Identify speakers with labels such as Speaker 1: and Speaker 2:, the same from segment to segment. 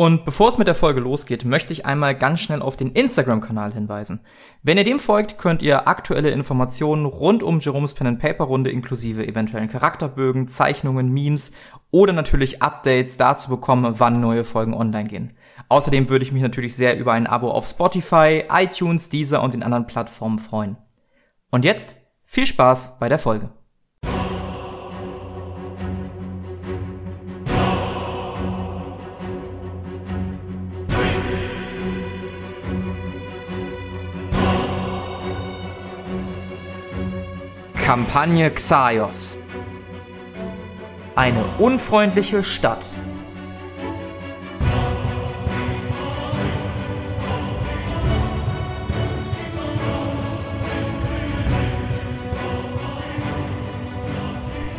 Speaker 1: Und bevor es mit der Folge losgeht, möchte ich einmal ganz schnell auf den Instagram-Kanal hinweisen. Wenn ihr dem folgt, könnt ihr aktuelle Informationen rund um Jerome's Pen and Paper Runde inklusive eventuellen Charakterbögen, Zeichnungen, Memes oder natürlich Updates dazu bekommen, wann neue Folgen online gehen. Außerdem würde ich mich natürlich sehr über ein Abo auf Spotify, iTunes, Deezer und den anderen Plattformen freuen. Und jetzt viel Spaß bei der Folge. Kampagne Xaios. Eine unfreundliche Stadt.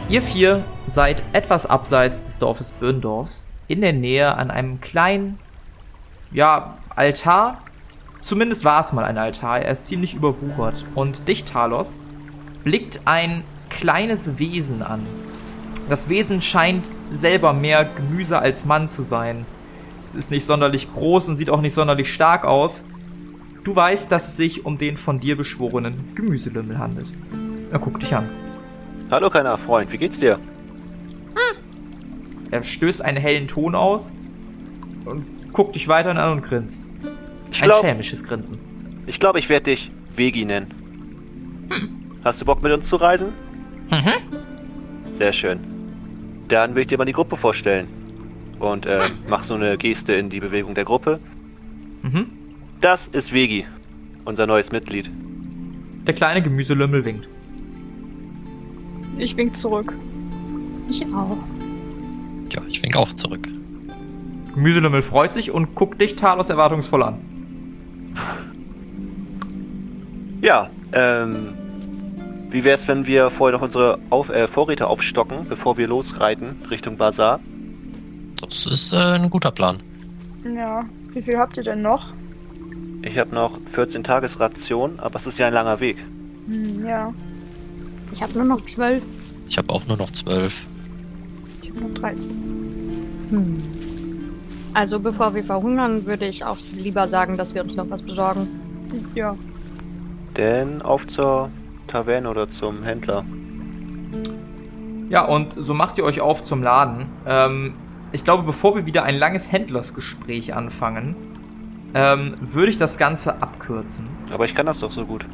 Speaker 1: Ihr vier seid etwas abseits des Dorfes Birndorfs, in der Nähe an einem kleinen, ja, Altar. Zumindest war es mal ein Altar, er ist ziemlich überwuchert. Und dich, Talos, blickt ein kleines Wesen an. Das Wesen scheint selber mehr Gemüse als Mann zu sein. Es ist nicht sonderlich groß und sieht auch nicht sonderlich stark aus. Du weißt, dass es sich um den von dir beschworenen Gemüselümmel handelt. Er guckt dich an.
Speaker 2: Hallo, kleiner Freund, wie geht's dir?
Speaker 1: Er stößt einen hellen Ton aus und guckt dich weiterhin an und grinst.
Speaker 2: Ich
Speaker 1: Ein
Speaker 2: glaube,
Speaker 1: schelmisches Grinsen.
Speaker 2: ich, glaub, ich werde dich Vegi nennen. Hast du Bock mit uns zu reisen?
Speaker 1: Mhm.
Speaker 2: Sehr schön. Dann will ich dir mal die Gruppe vorstellen. Und äh, mach so eine Geste in die Bewegung der Gruppe.
Speaker 1: Mhm.
Speaker 2: Das ist Vegi, unser neues Mitglied.
Speaker 1: Der kleine Gemüselümmel winkt.
Speaker 3: Ich wink zurück.
Speaker 4: Ich auch.
Speaker 5: Ja, ich wink auch zurück.
Speaker 1: Gemüselümmel freut sich und guckt dich Talos erwartungsvoll an.
Speaker 2: Ja, ähm. Wie wär's, wenn wir vorher noch unsere Auf äh, Vorräte aufstocken, bevor wir losreiten Richtung Bazar?
Speaker 5: Das ist äh, ein guter Plan.
Speaker 3: Ja. Wie viel habt ihr denn noch?
Speaker 2: Ich habe noch 14 Tagesration, aber es ist ja ein langer Weg.
Speaker 3: Hm, ja.
Speaker 4: Ich habe nur noch zwölf.
Speaker 5: Ich habe auch nur noch zwölf.
Speaker 3: Ich habe noch 13.
Speaker 4: Hm. Also bevor wir verhungern, würde ich auch lieber sagen, dass wir uns noch was besorgen.
Speaker 3: Ja.
Speaker 2: Denn auf zur Taverne oder zum Händler.
Speaker 1: Ja, und so macht ihr euch auf zum Laden. Ähm, ich glaube, bevor wir wieder ein langes Händlersgespräch anfangen, ähm, würde ich das Ganze abkürzen.
Speaker 2: Aber ich kann das doch so gut.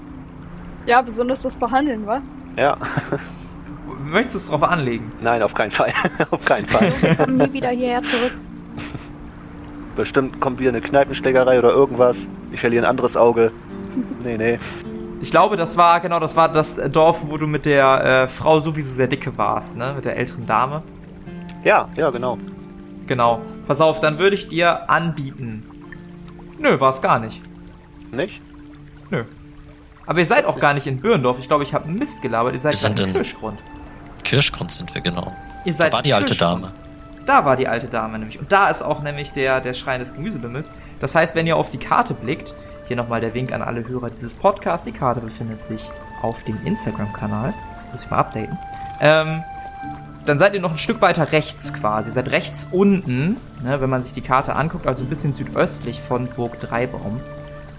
Speaker 3: Ja, besonders das Verhandeln, wa?
Speaker 2: Ja,
Speaker 1: Möchtest du es drauf anlegen?
Speaker 2: nein, auf keinen Fall. auf keinen Fall.
Speaker 4: Wir kommen nie wieder hierher zurück.
Speaker 2: Bestimmt kommt wieder eine Kneipenschlägerei oder irgendwas. Ich verliere ein anderes Auge. Nee, nee.
Speaker 1: Ich glaube, das war, genau, das war das Dorf, wo du mit der äh, Frau sowieso sehr dicke warst, ne? Mit der älteren Dame.
Speaker 2: Ja, ja, genau.
Speaker 1: Genau. Pass auf, dann würde ich dir anbieten. Nö, war es gar nicht.
Speaker 2: Nicht?
Speaker 1: Nö. Aber ihr seid auch gar nicht in Birndorf. Ich glaube, ich habe Mist gelabert. Ihr seid gerade in Kirschgrund.
Speaker 5: Kirschgrund sind wir genau.
Speaker 1: Ihr seid
Speaker 5: Da war die alte. Dame.
Speaker 1: Da war die alte Dame nämlich. Und da ist auch nämlich der, der Schrein des Gemüsebimmels. Das heißt, wenn ihr auf die Karte blickt, hier nochmal der Wink an alle Hörer dieses Podcasts, die Karte befindet sich auf dem Instagram-Kanal. Muss ich mal updaten. Ähm, dann seid ihr noch ein Stück weiter rechts quasi. Ihr seid rechts unten, ne, wenn man sich die Karte anguckt, also ein bisschen südöstlich von Burg Dreibaum.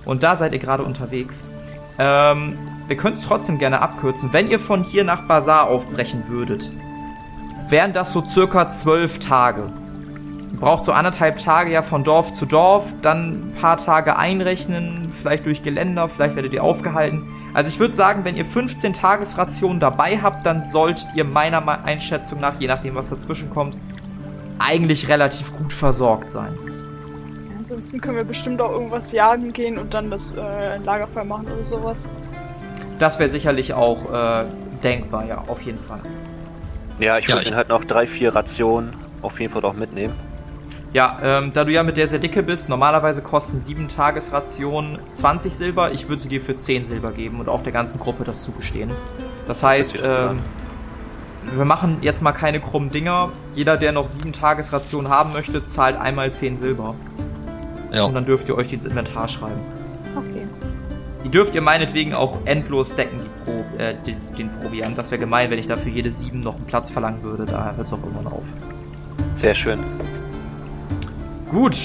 Speaker 1: Und da seid ihr gerade unterwegs. Ähm, wir können es trotzdem gerne abkürzen. Wenn ihr von hier nach Bazar aufbrechen würdet, wären das so circa zwölf Tage. Braucht so anderthalb Tage ja von Dorf zu Dorf, dann ein paar Tage einrechnen, vielleicht durch Geländer, vielleicht werdet ihr aufgehalten. Also ich würde sagen, wenn ihr 15 Tagesrationen dabei habt, dann solltet ihr meiner Einschätzung nach, je nachdem was dazwischen kommt, eigentlich relativ gut versorgt sein.
Speaker 3: Ansonsten können wir bestimmt auch irgendwas jagen gehen und dann das äh, Lagerfeuer machen oder sowas.
Speaker 1: Das wäre sicherlich auch äh, denkbar, ja, auf jeden Fall.
Speaker 2: Ja, ich
Speaker 5: Ja,
Speaker 2: würde
Speaker 5: ich-
Speaker 2: dann halt noch drei, vier Rationen auf jeden Fall auch mitnehmen.
Speaker 1: Ja, ähm, da du ja mit der sehr dicke bist, normalerweise kosten 7 Tagesrationen 20 Silber. Ich würde sie dir für 10 Silber geben und auch der ganzen Gruppe das zugestehen. Das heißt,
Speaker 2: Das
Speaker 1: ähm, wir machen jetzt mal keine krummen Dinger. Jeder, der noch 7 Tagesrationen haben möchte, zahlt einmal 10 Silber.
Speaker 5: Ja,
Speaker 1: Und dann dürft ihr euch die ins Inventar schreiben.
Speaker 4: Okay.
Speaker 1: Die dürft ihr meinetwegen auch endlos stacken, die Pro, äh, den, den Proviant. Das wäre gemein, wenn ich dafür jede 7 noch einen Platz verlangen würde. Da hört es auch irgendwann auf.
Speaker 2: Sehr schön.
Speaker 1: Gut,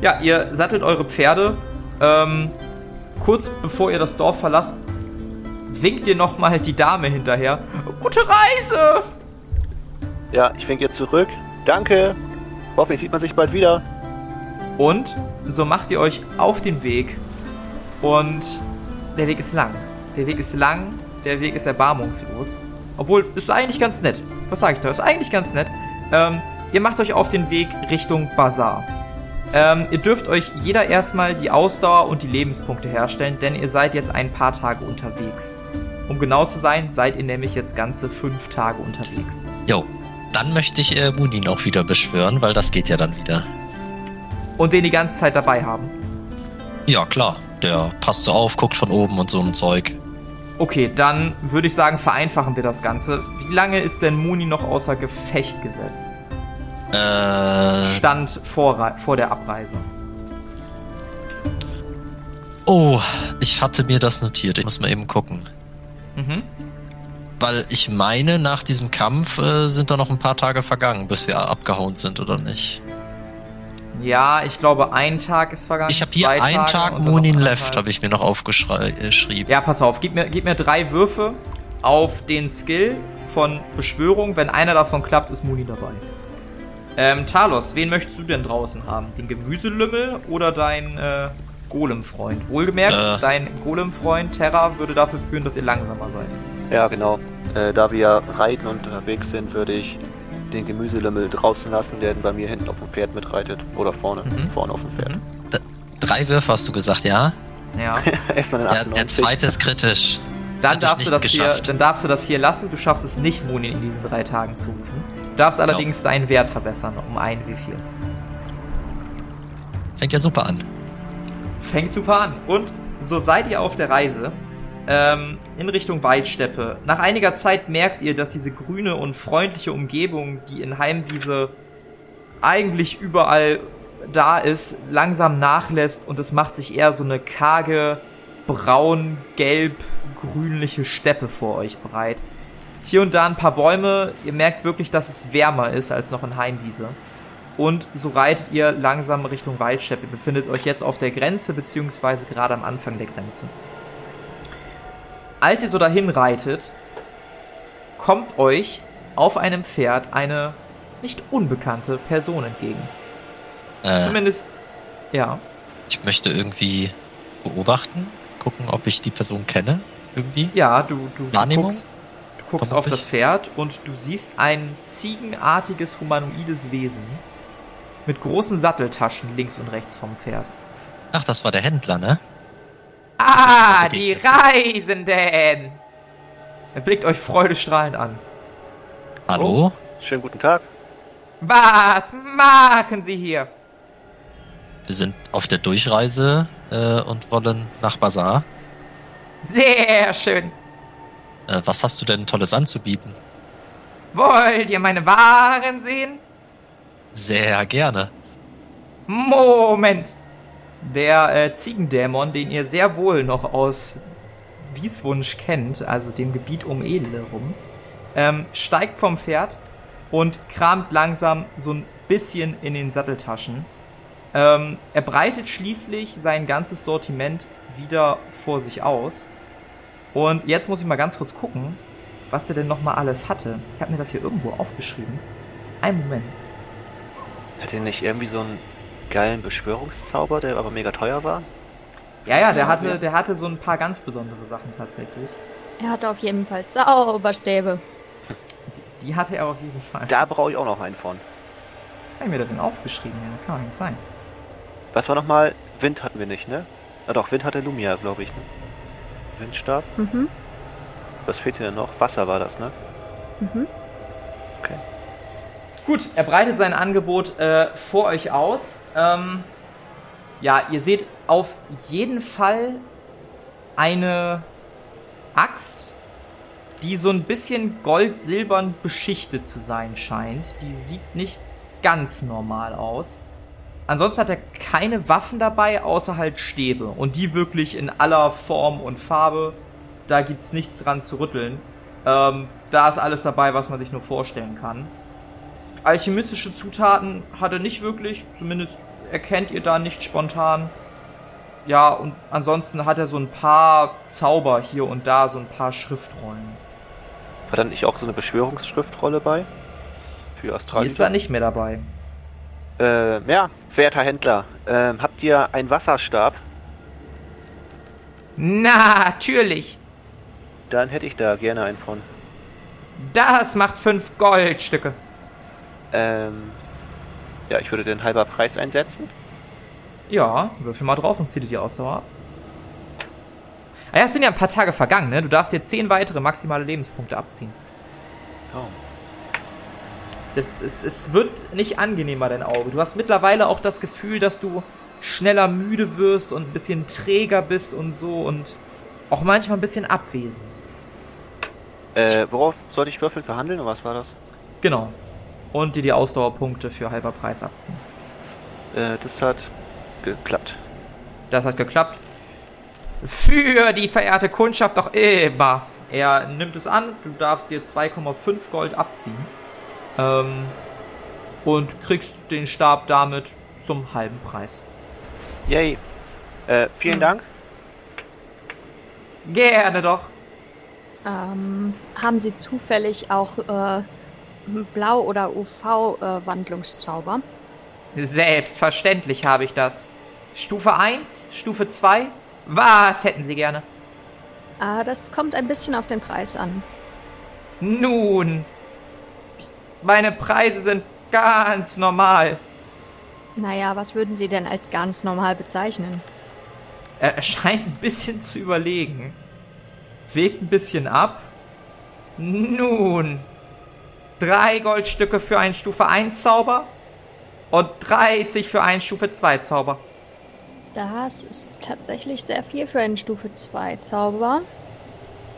Speaker 1: Ja, ihr sattelt eure Pferde. Ähm, kurz bevor ihr das Dorf verlasst, winkt ihr nochmal die Dame hinterher. Gute Reise!
Speaker 2: Ja, ich winke ihr zurück. Danke. Hoffentlich sieht man sich bald wieder.
Speaker 1: Und so macht ihr euch auf den Weg. Und der Weg ist lang. Der Weg ist lang, der Weg ist erbarmungslos. Obwohl, ist eigentlich ganz nett. Was sage ich da? Ist eigentlich ganz nett. Ähm, ihr macht euch auf den Weg Richtung Bazar. Ähm, ihr dürft euch jeder erstmal die Ausdauer und die Lebenspunkte herstellen, denn ihr seid jetzt ein paar Tage unterwegs. Um genau zu sein, seid ihr nämlich jetzt ganze fünf Tage unterwegs.
Speaker 5: Jo, dann möchte ich äh, Munin auch wieder beschwören, weil das geht ja dann wieder.
Speaker 1: Und den die ganze Zeit dabei haben.
Speaker 5: Ja, klar. Der passt so auf, guckt von oben und so ein Zeug.
Speaker 1: Okay, dann würde ich sagen, vereinfachen wir das Ganze. Wie lange ist denn Muni noch außer Gefecht gesetzt?
Speaker 5: Äh,
Speaker 1: Stand vor, vor der Abreise.
Speaker 5: oh, ich hatte mir das notiert. Ich muss mal eben gucken.
Speaker 1: Mhm.
Speaker 5: Weil ich meine, nach diesem Kampf äh, sind da noch ein paar Tage vergangen, bis wir abgehauen sind, oder nicht?
Speaker 1: Ja, ich glaube, ein Tag ist vergangen.
Speaker 5: Ich habe hier einen
Speaker 1: Tage
Speaker 5: Tag
Speaker 1: noch
Speaker 5: left, habe ich mir noch aufgeschrieben.
Speaker 1: Ja, pass auf, gib mir, gib mir drei Würfe auf den Skill von Beschwörung. Wenn einer davon klappt, ist Muni dabei. Ähm, Talos, wen möchtest du denn draußen haben? Den Gemüselümmel oder dein äh, Golem-Freund? Wohlgemerkt,
Speaker 5: Äh.
Speaker 1: dein Golem-Freund Terra würde dafür führen, dass ihr langsamer seid.
Speaker 2: Ja, genau. Äh, da wir reiten und unterwegs sind, würde ich den Gemüselümmel draußen lassen, der bei mir hinten auf dem Pferd mitreitet. Oder vorne.
Speaker 1: Mhm.
Speaker 2: Vorne auf dem Pferd.
Speaker 1: Mhm.
Speaker 5: Drei Würfe hast du gesagt, ja?
Speaker 1: Ja.
Speaker 2: Erstmal den
Speaker 5: ja der
Speaker 2: 98.
Speaker 5: zweite ist kritisch.
Speaker 1: Dann darfst, du das hier, dann darfst du das hier lassen. Du schaffst es nicht, Munin in diesen drei Tagen zu rufen. Du darfst allerdings deinen Wert verbessern, um ein wie viel.
Speaker 5: Fängt ja super an.
Speaker 1: Fängt super an. Und so seid ihr auf der Reise ähm, in Richtung Waldsteppe. Nach einiger Zeit merkt ihr, dass diese grüne und freundliche Umgebung, die in Heimwiese eigentlich überall da ist, langsam nachlässt und es macht sich eher so eine karge, braun, gelb, grünliche Steppe vor euch breit. Hier und da ein paar Bäume. Ihr merkt wirklich, dass es wärmer ist als noch in Heimwiese. Und so reitet ihr langsam Richtung Waldsteppe. Ihr befindet euch jetzt auf der Grenze, beziehungsweise gerade am Anfang der Grenze. Als ihr so dahin reitet, kommt euch auf einem Pferd eine nicht unbekannte Person entgegen.
Speaker 5: Äh,
Speaker 1: Zumindest, ja.
Speaker 5: ich möchte irgendwie beobachten, gucken, ob ich die Person kenne. Irgendwie.
Speaker 1: Ja, du, du,
Speaker 5: Wahrnehmung?
Speaker 1: guckst, du guckst auf das Pferd und du siehst ein ziegenartiges humanoides Wesen mit großen Satteltaschen links und rechts vom Pferd.
Speaker 5: Ach, das war der Händler, ne?
Speaker 1: Ah, die. Reisenden! Er blickt euch freudestrahlend an.
Speaker 5: Hallo?
Speaker 2: Schönen guten Tag.
Speaker 1: Was machen Sie hier?
Speaker 5: Wir sind auf der Durchreise äh, und wollen nach Bazar.
Speaker 1: Sehr schön.
Speaker 5: Äh, was hast du denn Tolles anzubieten?
Speaker 1: Wollt ihr meine Waren sehen?
Speaker 5: Sehr gerne.
Speaker 1: Moment. Der äh, Ziegendämon, den ihr sehr wohl noch aus Wieswunsch kennt, also dem Gebiet um Edele rum, ähm, steigt vom Pferd und kramt langsam so ein bisschen in den Satteltaschen. Ähm, er breitet schließlich sein ganzes Sortiment wieder vor sich aus. Und jetzt muss ich mal ganz kurz gucken, was er denn noch mal alles hatte. Ich habe mir das hier irgendwo aufgeschrieben. Einen Moment.
Speaker 2: Hat er nicht irgendwie so einen geilen Beschwörungszauber, der aber mega teuer war?
Speaker 1: Ja, ja, der hatte, der hatte so ein paar ganz besondere Sachen tatsächlich.
Speaker 4: Er hat auf jeden Fall Zauberstäbe.
Speaker 1: Die, die hatte er auf jeden Fall.
Speaker 2: Da brauche ich auch noch einen von.
Speaker 1: Hab ich mir da denn aufgeschrieben? Ja, kann doch nicht sein.
Speaker 2: Was war nochmal? Wind hatten wir nicht, ne? Ah doch, Wind hatte Lumia, glaube ich. Ne? Windstab.
Speaker 4: Mhm.
Speaker 2: Was fehlt hier denn noch? Wasser war das, ne?
Speaker 4: Mhm.
Speaker 1: Gut, er breitet sein Angebot äh, vor euch aus. Ähm, ja, ihr seht auf jeden Fall eine Axt, die so ein bisschen gold-silbern beschichtet zu sein scheint. Die sieht nicht ganz normal aus. Ansonsten hat er keine Waffen dabei, außer halt Stäbe. Und die wirklich in aller Form und Farbe. Da gibt's nichts dran zu rütteln. Ähm, da ist alles dabei, was man sich nur vorstellen kann. Alchemistische Zutaten hat er nicht wirklich, zumindest erkennt ihr da nicht spontan. Ja, und ansonsten hat er so ein paar Zauber hier und da, so ein paar Schriftrollen.
Speaker 2: War dann nicht auch so eine Beschwörungsschriftrolle bei? Für
Speaker 1: Die
Speaker 2: Astralien?
Speaker 1: ist da nicht mehr dabei.
Speaker 2: Äh, ja, werter Händler, ähm, habt ihr einen Wasserstab?
Speaker 1: Natürlich.
Speaker 2: Dann hätte ich da gerne einen von.
Speaker 1: Das macht fünf Goldstücke.
Speaker 2: Ähm, ja, ich würde den halber Preis einsetzen.
Speaker 1: Ja, würfel mal drauf und zieh dir die Ausdauer ab. Ah ja, es sind ja ein paar Tage vergangen, ne? Du darfst jetzt zehn weitere maximale Lebenspunkte abziehen.
Speaker 2: Oh.
Speaker 1: Das, es, es wird nicht angenehmer, dein Auge. Du hast mittlerweile auch das Gefühl, dass du schneller müde wirst und ein bisschen träger bist und so und auch manchmal ein bisschen abwesend.
Speaker 2: Äh, worauf sollte ich würfeln? Verhandeln oder was war das?
Speaker 1: Genau. Und dir die Ausdauerpunkte für halber Preis abziehen.
Speaker 2: Äh, das hat geklappt.
Speaker 1: Das hat geklappt. Für die verehrte Kundschaft auch immer. Er nimmt es an, du darfst dir 2,5 Gold abziehen. Ähm, und kriegst den Stab damit zum halben Preis.
Speaker 2: Yay. Äh, vielen
Speaker 1: Hm.
Speaker 2: Dank.
Speaker 1: Gerne doch.
Speaker 4: Ähm, haben Sie zufällig auch äh, Blau- oder UV-Wandlungszauber?
Speaker 1: Selbstverständlich habe ich das. Stufe 1, Stufe 2. Was hätten Sie gerne?
Speaker 4: Ah, das kommt ein bisschen auf den Preis an.
Speaker 1: Nun, meine Preise sind ganz normal.
Speaker 4: Naja, was würden Sie denn als ganz normal bezeichnen?
Speaker 1: Er scheint ein bisschen zu überlegen. Wägt ein bisschen ab. Nun. Drei Goldstücke für einen Stufe 1 Zauber und 30 für einen Stufe 2 Zauber.
Speaker 4: Das ist tatsächlich sehr viel für einen Stufe 2 Zauber.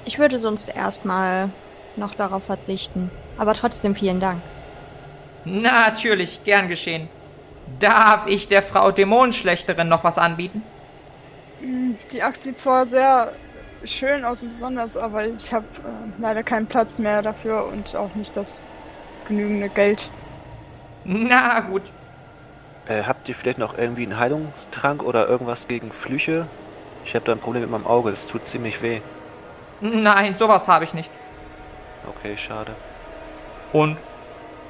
Speaker 4: Ich würde sonst erstmal noch darauf verzichten. Aber trotzdem vielen Dank.
Speaker 1: Natürlich, gern geschehen. Darf ich der Frau Dämonenschlechterin noch was anbieten?
Speaker 3: Hm, Die Axt sieht zwar sehr schön aus und besonders, aber ich habe äh, leider keinen Platz mehr dafür und auch nicht das genügende Geld.
Speaker 1: Na gut.
Speaker 2: Äh, habt ihr vielleicht noch irgendwie einen Heilungstrank oder irgendwas gegen Flüche? Ich habe da ein Problem mit meinem Auge, das tut ziemlich weh.
Speaker 1: Nein, sowas habe ich nicht.
Speaker 2: Okay, schade.
Speaker 1: Und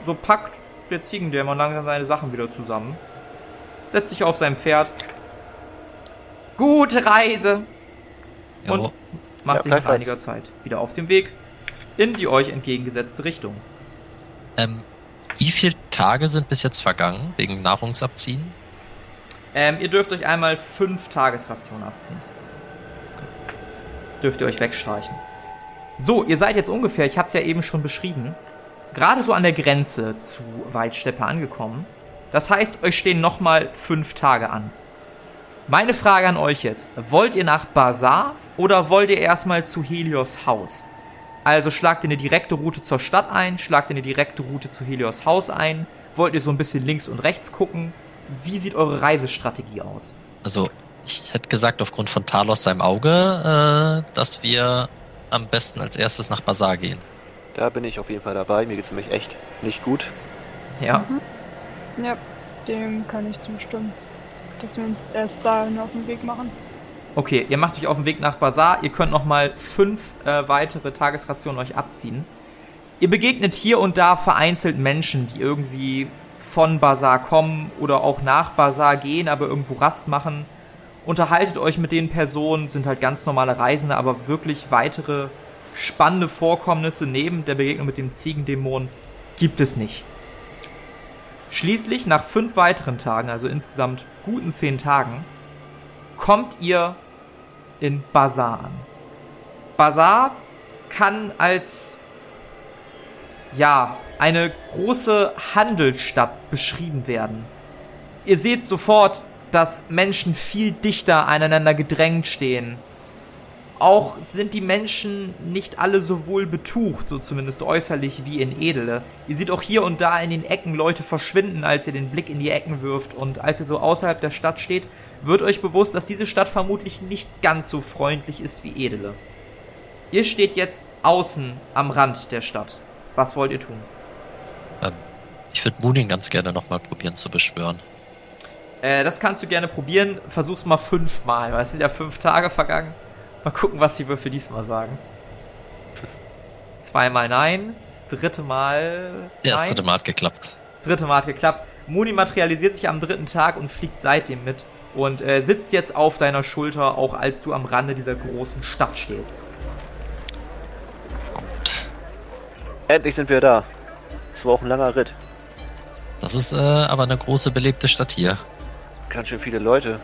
Speaker 1: so packt der Ziegendämon langsam seine Sachen wieder zusammen. Setzt sich auf sein Pferd. Gute Reise!
Speaker 5: Jo.
Speaker 1: Und macht
Speaker 2: Ja,
Speaker 1: sich nach einiger Zeit wieder auf den Weg in die euch entgegengesetzte Richtung.
Speaker 5: Ähm, wie viele Tage sind bis jetzt vergangen wegen Nahrungsabziehen?
Speaker 1: Ähm, ihr dürft euch einmal fünf Tagesrationen abziehen. Das dürft ihr euch wegstreichen. So, ihr seid jetzt ungefähr, ich habe es ja eben schon beschrieben, gerade so an der Grenze zu Waldsteppe angekommen. Das heißt, euch stehen nochmal fünf Tage an. Meine Frage an euch jetzt, wollt ihr nach Bazar oder wollt ihr erstmal zu Helios Haus? Also schlagt ihr eine direkte Route zur Stadt ein, schlagt ihr eine direkte Route zu Helios Haus ein, wollt ihr so ein bisschen links und rechts gucken? Wie sieht eure Reisestrategie aus?
Speaker 5: Also, ich hätte gesagt, aufgrund von Talos seinem Auge, äh, dass wir am besten als erstes nach Bazar gehen.
Speaker 2: Da bin ich auf jeden Fall dabei. Mir geht's nämlich echt nicht gut.
Speaker 1: Ja,
Speaker 3: Ja, dem kann ich zustimmen. Dass wir uns erst dahin auf den Weg machen.
Speaker 1: okay, ihr macht euch auf den Weg nach Bazar. Ihr könnt nochmal fünf äh, weitere Tagesrationen euch abziehen. Ihr begegnet hier und da vereinzelt Menschen, die irgendwie von Bazar kommen oder auch nach Bazar gehen, aber irgendwo Rast machen. Unterhaltet euch mit den Personen, sind halt ganz normale Reisende, aber wirklich weitere spannende Vorkommnisse neben der Begegnung mit dem Ziegendämon gibt es nicht. Schließlich, nach fünf weiteren Tagen, also insgesamt guten zehn Tagen, kommt ihr in Bazar an. Bazar kann als ja, eine große Handelsstadt beschrieben werden. Ihr seht sofort, dass Menschen viel dichter aneinander gedrängt stehen. Auch sind die Menschen nicht alle so wohl betucht, so zumindest äußerlich wie in Edele. Ihr seht auch hier und da in den Ecken Leute verschwinden, als ihr den Blick in die Ecken wirft. Und als ihr so außerhalb der Stadt steht, wird euch bewusst, dass diese Stadt vermutlich nicht ganz so freundlich ist wie Edele. Ihr steht jetzt außen am Rand der Stadt. Was wollt ihr tun?
Speaker 5: Ähm, ich würde Moonin ganz gerne nochmal probieren zu beschwören.
Speaker 1: Äh, das kannst du gerne probieren. Versuch's mal fünfmal, weil es sind ja fünf Tage vergangen. Mal gucken, was die Würfel diesmal sagen. Zweimal nein, das dritte Mal.
Speaker 5: Ja, das dritte Mal hat geklappt.
Speaker 1: Das dritte Mal hat geklappt. Mooney materialisiert sich am dritten Tag und fliegt seitdem mit und äh, sitzt jetzt auf deiner Schulter, auch als du am Rande dieser großen Stadt stehst.
Speaker 5: Gut.
Speaker 2: Endlich sind wir da. Es war auch ein langer Ritt.
Speaker 5: Das ist äh, aber eine große belebte Stadt hier.
Speaker 2: Ganz schön viele Leute.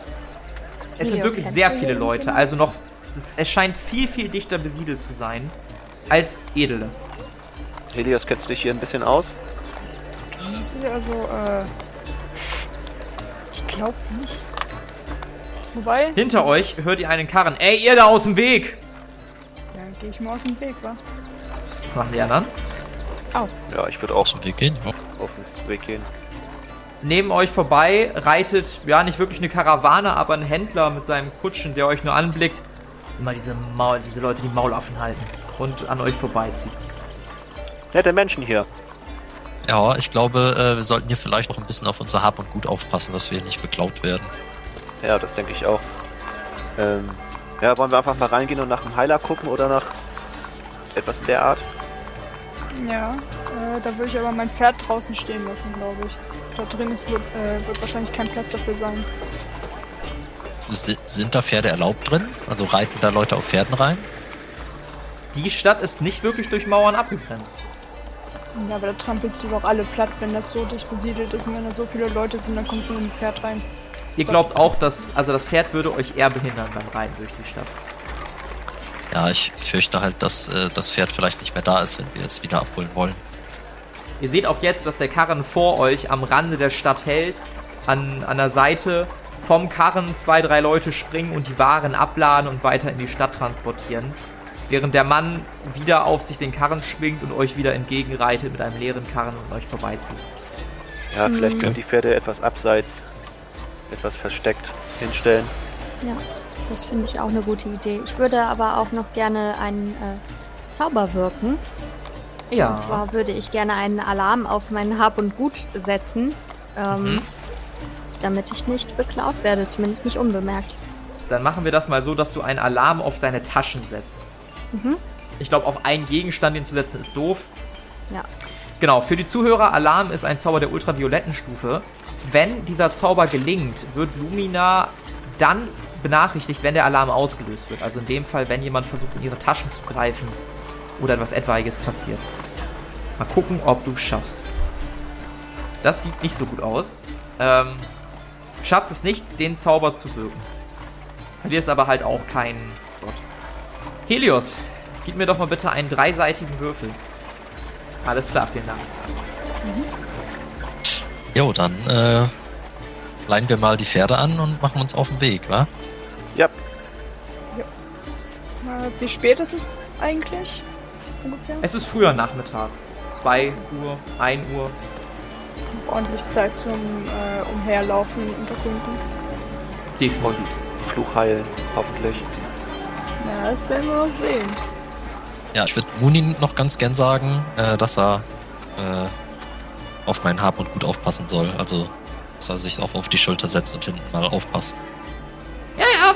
Speaker 1: Es sind wirklich sehr viele Leute, also noch, es, ist, es scheint viel, viel dichter besiedelt zu sein als Edele.
Speaker 2: Helios, kennst du dich hier ein bisschen aus?
Speaker 3: Sie also, äh. Ich glaube nicht. Wobei,
Speaker 1: Hinter euch hört ihr einen Karren. Ey, ihr da aus dem Weg!
Speaker 3: ja, gehe ich mal aus dem Weg, wa?
Speaker 1: Was machen die anderen?
Speaker 2: Ja, ich würde auch
Speaker 5: Aus dem Weg gehen. Ja.
Speaker 2: auf den Weg gehen.
Speaker 1: Neben euch vorbei reitet, ja, nicht wirklich eine Karawane, aber ein Händler mit seinem Kutschen, der euch nur anblickt. Immer diese Maul, diese Leute, die Maulaffen halten und an euch vorbeizieht.
Speaker 2: Nette Menschen hier.
Speaker 5: ja, ich glaube, äh, wir sollten hier vielleicht auch ein bisschen auf unser Hab und Gut aufpassen, dass wir nicht beklaut werden.
Speaker 2: Ja, das denke ich auch. Ähm, ja, wollen wir einfach mal reingehen und nach dem Heiler gucken oder nach etwas in der Art?
Speaker 3: Ja, äh, da würde ich aber mein Pferd draußen stehen lassen, glaube ich. Da drin ist, wird, äh, wird wahrscheinlich kein Platz dafür sein.
Speaker 5: Si- Sind da Pferde erlaubt drin? Also reiten da Leute auf Pferden rein?
Speaker 1: Die Stadt ist nicht wirklich durch Mauern abgegrenzt.
Speaker 3: Ja, aber da trampelst du doch alle platt, wenn das so dicht besiedelt ist und wenn da so viele Leute sind, dann kommst du mit dem Pferd rein.
Speaker 1: Ihr glaubt auch, dass, also das Pferd würde euch eher behindern beim Reiten durch die Stadt.
Speaker 5: Ja, ich fürchte halt, dass äh, das Pferd vielleicht nicht mehr da ist, wenn wir es wieder abholen wollen.
Speaker 1: Ihr seht auch jetzt, dass der Karren vor euch am Rande der Stadt hält. An, an der Seite vom Karren zwei, drei Leute springen und die Waren abladen und weiter in die Stadt transportieren. Während der Mann wieder auf sich den Karren schwingt und euch wieder entgegenreitet mit einem leeren Karren und euch vorbeizieht.
Speaker 2: Ja, vielleicht
Speaker 5: Mhm.
Speaker 2: können die Pferde etwas abseits, etwas versteckt hinstellen.
Speaker 4: Ja, das finde ich auch eine gute Idee. Ich würde aber auch noch gerne einen äh, Zauber wirken.
Speaker 1: Ja.
Speaker 4: Und zwar würde ich gerne einen Alarm auf mein Hab und Gut setzen, ähm,
Speaker 1: Mhm.
Speaker 4: Damit ich nicht beklaut werde, zumindest nicht unbemerkt.
Speaker 1: Dann machen wir das mal so, dass du einen Alarm auf deine Taschen setzt.
Speaker 4: Mhm.
Speaker 1: Ich glaube, auf einen Gegenstand den zu setzen ist doof.
Speaker 4: Ja.
Speaker 1: Genau, für die Zuhörer, Alarm ist ein Zauber der ultravioletten Stufe. Wenn dieser Zauber gelingt, wird Lumina dann benachrichtigt, wenn der Alarm ausgelöst wird. Also in dem Fall, wenn jemand versucht, in ihre Taschen zu greifen oder etwas Etwaiges passiert. Mal gucken, ob du es schaffst. Das sieht nicht so gut aus. Ähm, du schaffst es nicht, den Zauber zu wirken. Verlierst aber halt auch keinen Slot. Helios, gib mir doch mal bitte einen dreiseitigen Würfel. Alles klar, vielen Dank.
Speaker 5: Jo, dann äh, leihen wir mal die Pferde an und machen uns auf den Weg, wa?
Speaker 2: Ja,
Speaker 3: Äh, wie spät ist es eigentlich? Ungefähr?
Speaker 1: Es ist früher Nachmittag. 2 Uhr, 1 Uhr.
Speaker 3: Ordentlich Zeit zum äh, Umherlaufen und erkunden.
Speaker 1: Definitiv.
Speaker 2: Fluch heilen, hoffentlich.
Speaker 3: Ja, das werden wir noch sehen.
Speaker 5: Ja, ich würde Munin noch ganz gern sagen, äh, dass er äh, auf mein Hab und Gut aufpassen soll. Also, dass er sich auch auf die Schulter setzt und hinten mal aufpasst.
Speaker 1: Ja, ja.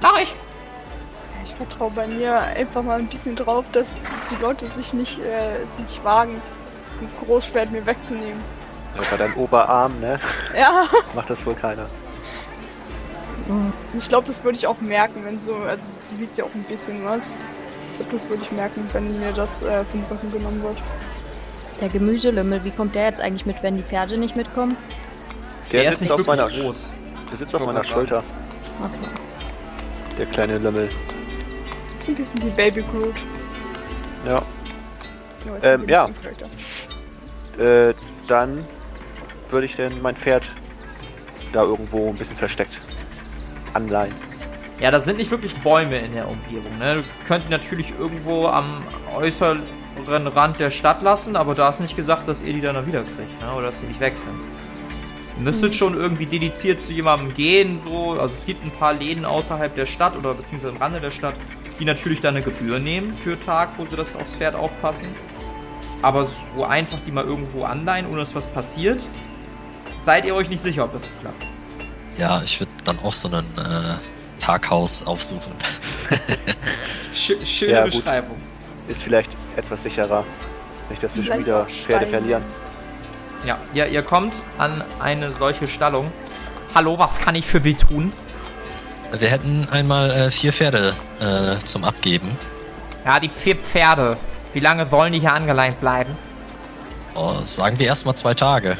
Speaker 1: Mach ich.
Speaker 3: Ich vertraue bei mir einfach mal ein bisschen drauf, dass die Leute sich nicht, äh, es nicht wagen, ein Großschwert mir wegzunehmen.
Speaker 2: Ja, bei deinem Oberarm, ne?
Speaker 3: Ja,
Speaker 2: Macht das wohl keiner.
Speaker 3: ich glaube, das würde ich auch merken, wenn so, also das wiegt ja auch ein bisschen was. Ich glaube, das würde ich merken, wenn mir das äh, vom Rücken genommen wird.
Speaker 4: Der Gemüselümmel, wie kommt der jetzt eigentlich mit, wenn die Pferde nicht mitkommen?
Speaker 2: Der,
Speaker 1: ist
Speaker 2: sitzt
Speaker 1: nicht
Speaker 2: auf meiner,
Speaker 1: groß.
Speaker 2: der sitzt auf meiner. Schulter,
Speaker 4: Okay.
Speaker 2: der kleine Lümmel.
Speaker 3: So ein bisschen wie Baby Groot.
Speaker 2: Ja.
Speaker 3: Ja, jetzt
Speaker 2: Ähm, ja. Äh, dann würde ich denn mein Pferd da irgendwo ein bisschen versteckt anleihen.
Speaker 1: Ja, da sind nicht wirklich Bäume in der Umgebung. Ne? Du könnt ihn natürlich irgendwo am äußeren Rand der Stadt lassen, aber da ist nicht gesagt, dass ihr die dann noch wiederkriegt, ne? oder dass sie nicht weg sind. Ihr müsstet schon irgendwie dediziert zu jemandem gehen, so. Also es gibt ein paar Läden außerhalb der Stadt oder beziehungsweise am Rande der Stadt, die natürlich dann eine Gebühr nehmen für Tag, wo sie das aufs Pferd aufpassen. Aber so einfach die mal irgendwo anleihen, ohne dass was passiert, seid ihr euch nicht sicher, ob das klappt.
Speaker 5: Ja, ich würde dann auch so einen äh, Parkhaus aufsuchen.
Speaker 1: Sch schöne
Speaker 2: Ja, gut.
Speaker 1: Beschreibung.
Speaker 2: Ist vielleicht etwas sicherer. Nicht, dass wir schon
Speaker 3: Vielleicht
Speaker 2: wieder
Speaker 3: auch
Speaker 2: Pferde verlieren.
Speaker 1: Ja, ihr, ihr kommt an eine solche Stallung. Hallo, was kann ich für Sie tun?
Speaker 5: Wir hätten einmal äh, vier Pferde äh, zum Abgeben.
Speaker 1: Ja, die vier Pferde. Wie lange sollen die hier angeleint bleiben?
Speaker 5: Oh, sagen wir erstmal zwei Tage.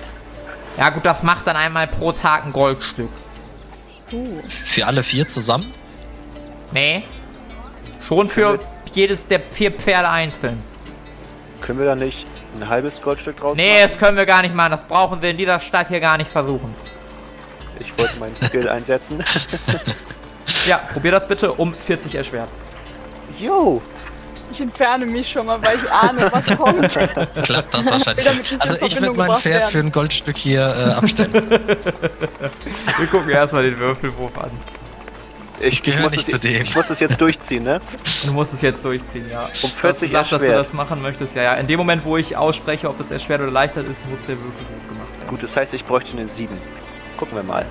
Speaker 1: Ja gut, das macht dann einmal pro Tag ein Goldstück.
Speaker 4: Uh,
Speaker 5: Für alle vier zusammen?
Speaker 1: Nee. Schon für jedes der vier Pferde einzeln.
Speaker 2: Können wir da nicht ein halbes Goldstück draus
Speaker 1: Nee, das können wir gar nicht machen. Das brauchen wir in dieser Stadt hier gar nicht versuchen.
Speaker 2: Ich wollte meinen Skill einsetzen.
Speaker 1: Ja, probier das bitte um 40 erschwert.
Speaker 2: Yo!
Speaker 3: Ich entferne mich schon mal, weil ich ahne, was kommt.
Speaker 5: Klappt das wahrscheinlich. Also ich würde mein Pferd
Speaker 3: werden.
Speaker 5: für ein Goldstück hier äh, abstellen.
Speaker 1: Wir gucken erstmal den Würfelwurf an.
Speaker 2: Ich,
Speaker 5: gehöre
Speaker 2: muss
Speaker 5: nicht
Speaker 2: das,
Speaker 5: zu dem.
Speaker 2: Ich muss das jetzt durchziehen, ne?
Speaker 1: Du musst es jetzt durchziehen, ja.
Speaker 2: Um
Speaker 1: Du hast
Speaker 2: 40
Speaker 1: gesagt, dass du das machen möchtest. Ja, ja. In dem Moment, wo ich ausspreche, ob es erschwert oder leichter ist, muss der Würfelwurf gemacht werden.
Speaker 2: Gut, das heißt, ich bräuchte eine 7. Gucken wir mal.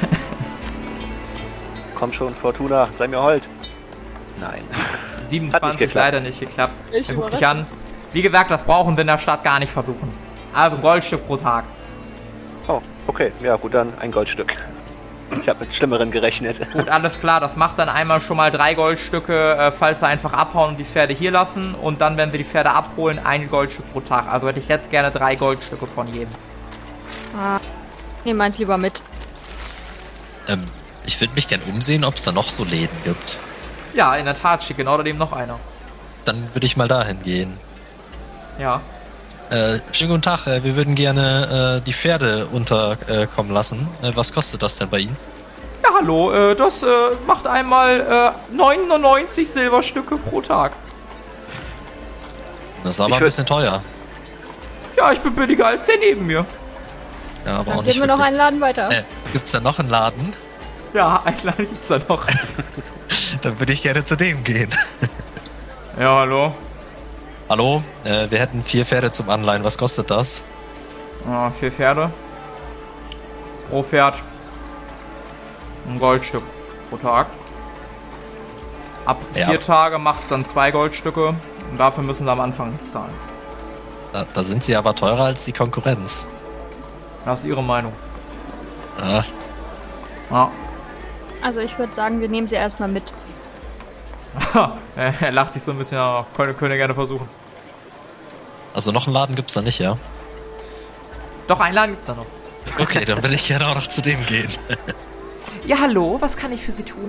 Speaker 2: Komm schon, Fortuna, sei mir hold. Nein.
Speaker 1: 27
Speaker 2: geklappt.
Speaker 1: leider nicht geklappt.
Speaker 3: Ich
Speaker 1: guckt dich an. Wie gesagt, das brauchen wir in der Stadt gar nicht versuchen. Also ein Goldstück pro Tag.
Speaker 2: Oh, okay. Ja, gut, dann ein Goldstück. Ich habe mit Schlimmeren gerechnet.
Speaker 1: Gut, alles klar. Das macht dann einmal schon mal drei Goldstücke, äh, falls wir einfach abhauen und die Pferde hier lassen. Und dann, wenn wir die Pferde abholen, ein Goldstück pro Tag. Also hätte ich jetzt gerne drei Goldstücke von jedem.
Speaker 4: ah, nehmen meins lieber mit.
Speaker 5: ähm, ich würde mich gern umsehen, ob es da noch so Läden gibt.
Speaker 1: Ja, in der Tat, steht genau daneben noch einer.
Speaker 5: Dann würde ich mal dahin gehen.
Speaker 1: Ja.
Speaker 5: Äh, schönen guten Tag, äh, wir würden gerne äh, die Pferde unterkommen äh, lassen. Äh, was kostet das denn bei Ihnen?
Speaker 1: Ja, hallo. Äh, das äh, macht einmal äh, 99 Silberstücke pro Tag.
Speaker 5: Das ist aber
Speaker 2: Ich
Speaker 5: ein bisschen teuer.
Speaker 1: Ja, ich bin billiger als der neben mir.
Speaker 5: Ja, aber
Speaker 4: Dann
Speaker 5: auch nicht
Speaker 4: gehen wir noch
Speaker 5: wirklich.
Speaker 4: einen Laden weiter.
Speaker 5: Äh, gibt's da noch einen Laden?
Speaker 1: Ja, ein kleiner gibt's da noch.
Speaker 5: Dann würde ich gerne zu dem gehen.
Speaker 1: ja, hallo.
Speaker 5: Hallo, äh, wir hätten vier Pferde zum Anleihen. Was kostet das?
Speaker 1: Ja, vier Pferde. Pro Pferd. Ein Goldstück pro Tag. Ab
Speaker 5: Ja.
Speaker 1: vier Tage macht's dann zwei Goldstücke. Und dafür müssen sie am Anfang nicht zahlen.
Speaker 5: Da, da sind sie aber teurer als die Konkurrenz.
Speaker 1: Das ist ihre Meinung.
Speaker 5: Ah,
Speaker 1: Ja.
Speaker 4: Also ich würde sagen, wir nehmen sie erstmal mit.
Speaker 1: er lacht sich so ein bisschen, ja, könnt, könnt ihr gerne versuchen.
Speaker 5: also noch einen Laden gibt's da nicht, ja?
Speaker 1: Doch, einen Laden gibt's da noch.
Speaker 5: Okay, dann will ich gerne auch noch zu dem gehen.
Speaker 1: Ja, hallo, was kann ich für Sie tun?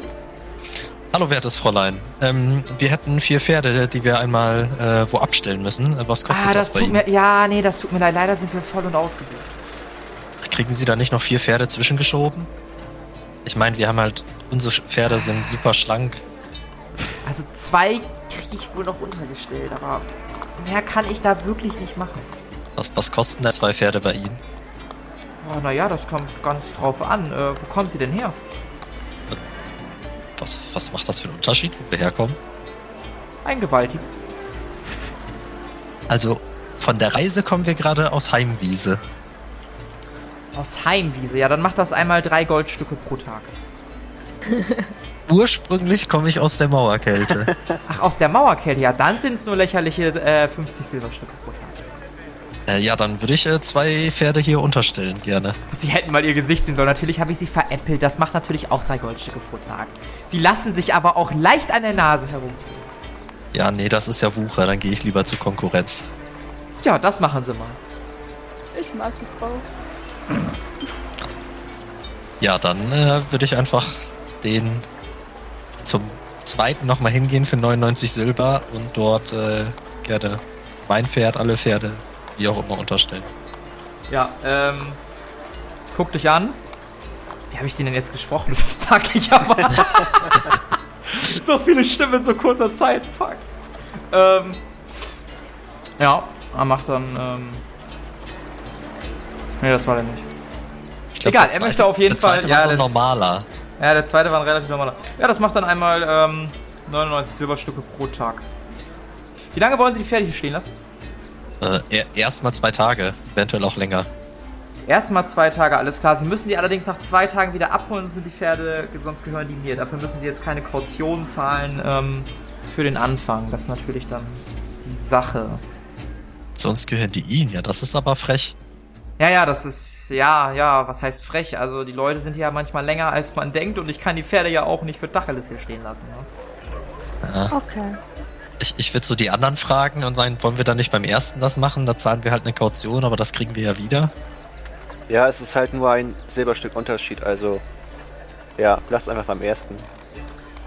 Speaker 5: Hallo, wertes Fräulein. Ähm, wir hätten vier Pferde, die wir einmal äh, wo abstellen müssen. Was kostet
Speaker 1: ah,
Speaker 5: das,
Speaker 1: das
Speaker 5: bei
Speaker 1: tut
Speaker 5: Ihnen?
Speaker 1: mir, ja, nee, das tut mir leid. Leider sind wir voll und ausgebucht.
Speaker 5: Kriegen Sie da nicht noch vier Pferde zwischengeschoben? Ich meine, wir haben halt, unsere Pferde sind super schlank.
Speaker 1: Also zwei kriege ich wohl noch untergestellt, aber mehr kann ich da wirklich nicht machen.
Speaker 5: Was, was kosten denn zwei Pferde bei Ihnen?
Speaker 1: Oh, naja, das kommt ganz drauf an. Äh, wo kommen Sie denn her?
Speaker 5: Was, was macht das für einen Unterschied, wo wir herkommen?
Speaker 1: Ein Gewaltig.
Speaker 5: Also, von der Reise kommen wir gerade aus Heimwiese.
Speaker 1: Aus Heimwiese. Ja, dann macht das einmal drei Goldstücke pro Tag.
Speaker 5: Ursprünglich komme ich aus der Mauerkälte.
Speaker 1: Ach, aus der Mauerkälte. Ja, dann sind es nur lächerliche äh, 50 Silberstücke pro Tag.
Speaker 5: äh, ja, dann würde ich äh, zwei Pferde hier unterstellen, gerne.
Speaker 1: Sie hätten mal ihr Gesicht sehen sollen. Natürlich habe ich sie veräppelt. Das macht natürlich auch drei Goldstücke pro Tag. Sie lassen sich aber auch leicht an der Nase herumführen.
Speaker 5: Ja, nee, das ist ja Wucher, dann gehe ich lieber zur Konkurrenz.
Speaker 1: Ja, das machen sie mal.
Speaker 3: Ich mag die Frau.
Speaker 5: Ja, dann äh, würde ich einfach den zum zweiten nochmal hingehen für 99 Silber und dort äh, gerne mein Pferd, alle Pferde, wie auch immer unterstellen.
Speaker 1: Ja, ähm. Guck dich an. Wie habe ich den denn jetzt gesprochen? Fuck, ich aber. so viele Stimmen in so kurzer Zeit. Fuck. Ähm. Ja, er macht dann, ähm. Nee, das war der nicht.
Speaker 5: Ich glaub,
Speaker 1: Egal,
Speaker 5: der
Speaker 1: er möchte auf jeden
Speaker 5: der zweite
Speaker 1: Fall-
Speaker 5: War
Speaker 1: ja,
Speaker 5: so
Speaker 1: der-
Speaker 5: normaler.
Speaker 1: Ja, der zweite war ein relativ normaler. Ja, das macht dann einmal, ähm, 99 Silberstücke pro Tag. Wie lange wollen Sie die Pferde hier stehen lassen?
Speaker 5: Äh, er- erst mal zwei Tage, eventuell auch länger.
Speaker 1: Erstmal zwei Tage, alles klar. Sie müssen die allerdings nach zwei Tagen wieder abholen, sonst sind die Pferde, sonst gehören die mir. Dafür müssen sie jetzt keine Kaution zahlen ähm, für den Anfang. Das ist natürlich dann die Sache.
Speaker 5: Sonst gehören die ihnen, ja, das ist aber frech.
Speaker 1: Ja, ja, das ist, ja, ja, was heißt frech? Also die Leute sind ja manchmal länger, als man denkt und ich kann die Pferde ja auch nicht für Tacheles hier stehen lassen. Ne?
Speaker 5: Ja.
Speaker 4: Okay.
Speaker 5: Ich, ich würde so die anderen fragen und sagen, wollen wir dann nicht beim ersten das machen? Da zahlen wir halt eine Kaution, aber das kriegen wir ja wieder.
Speaker 2: Ja, es ist halt nur ein Silberstück Unterschied, also. Ja, lasst einfach beim ersten.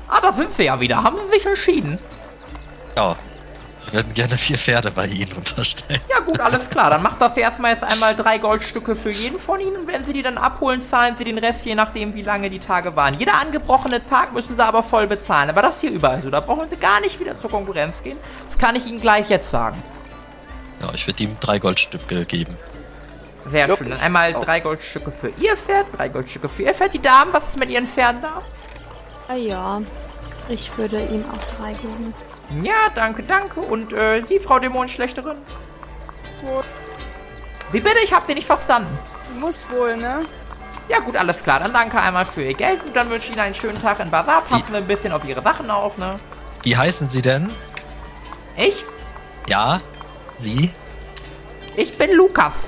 Speaker 1: Ah, da sind sie ja wieder. Haben sie sich entschieden?
Speaker 5: Ja. Wir würden gerne vier Pferde bei Ihnen unterstellen.
Speaker 1: Ja gut, alles klar. Dann macht das erstmal jetzt einmal drei Goldstücke für jeden von ihnen. Wenn sie die dann abholen, zahlen sie den Rest, je nachdem, wie lange die Tage waren. Jeder angebrochene Tag müssen sie aber voll bezahlen. Aber das hier überall so. Da brauchen sie gar nicht wieder zur Konkurrenz gehen. Das kann ich ihnen gleich jetzt sagen.
Speaker 5: Ja, ich würde ihm drei Goldstücke geben.
Speaker 1: Sehr
Speaker 2: Jupp,
Speaker 1: schön. Dann einmal
Speaker 2: auch.
Speaker 1: drei Goldstücke für ihr Pferd, drei Goldstücke für ihr Pferd. Die Damen, was ist mit ihren Pferden da?
Speaker 4: Ah ja, ich würde ihm auch drei geben.
Speaker 1: Ja, danke, danke. Und äh, Sie, Frau Dämonenschlechterin?
Speaker 3: So,
Speaker 1: Wie bitte? Ich hab Sie nicht verstanden.
Speaker 3: muss wohl, ne?
Speaker 1: Ja gut, alles klar. Dann danke einmal für Ihr Geld und dann wünsche ich Ihnen einen schönen Tag in Bazar. Passen wir ein bisschen auf Ihre Sachen auf, ne?
Speaker 5: Wie heißen Sie denn?
Speaker 1: Ich?
Speaker 5: Ja? Sie?
Speaker 1: Ich bin Lukas.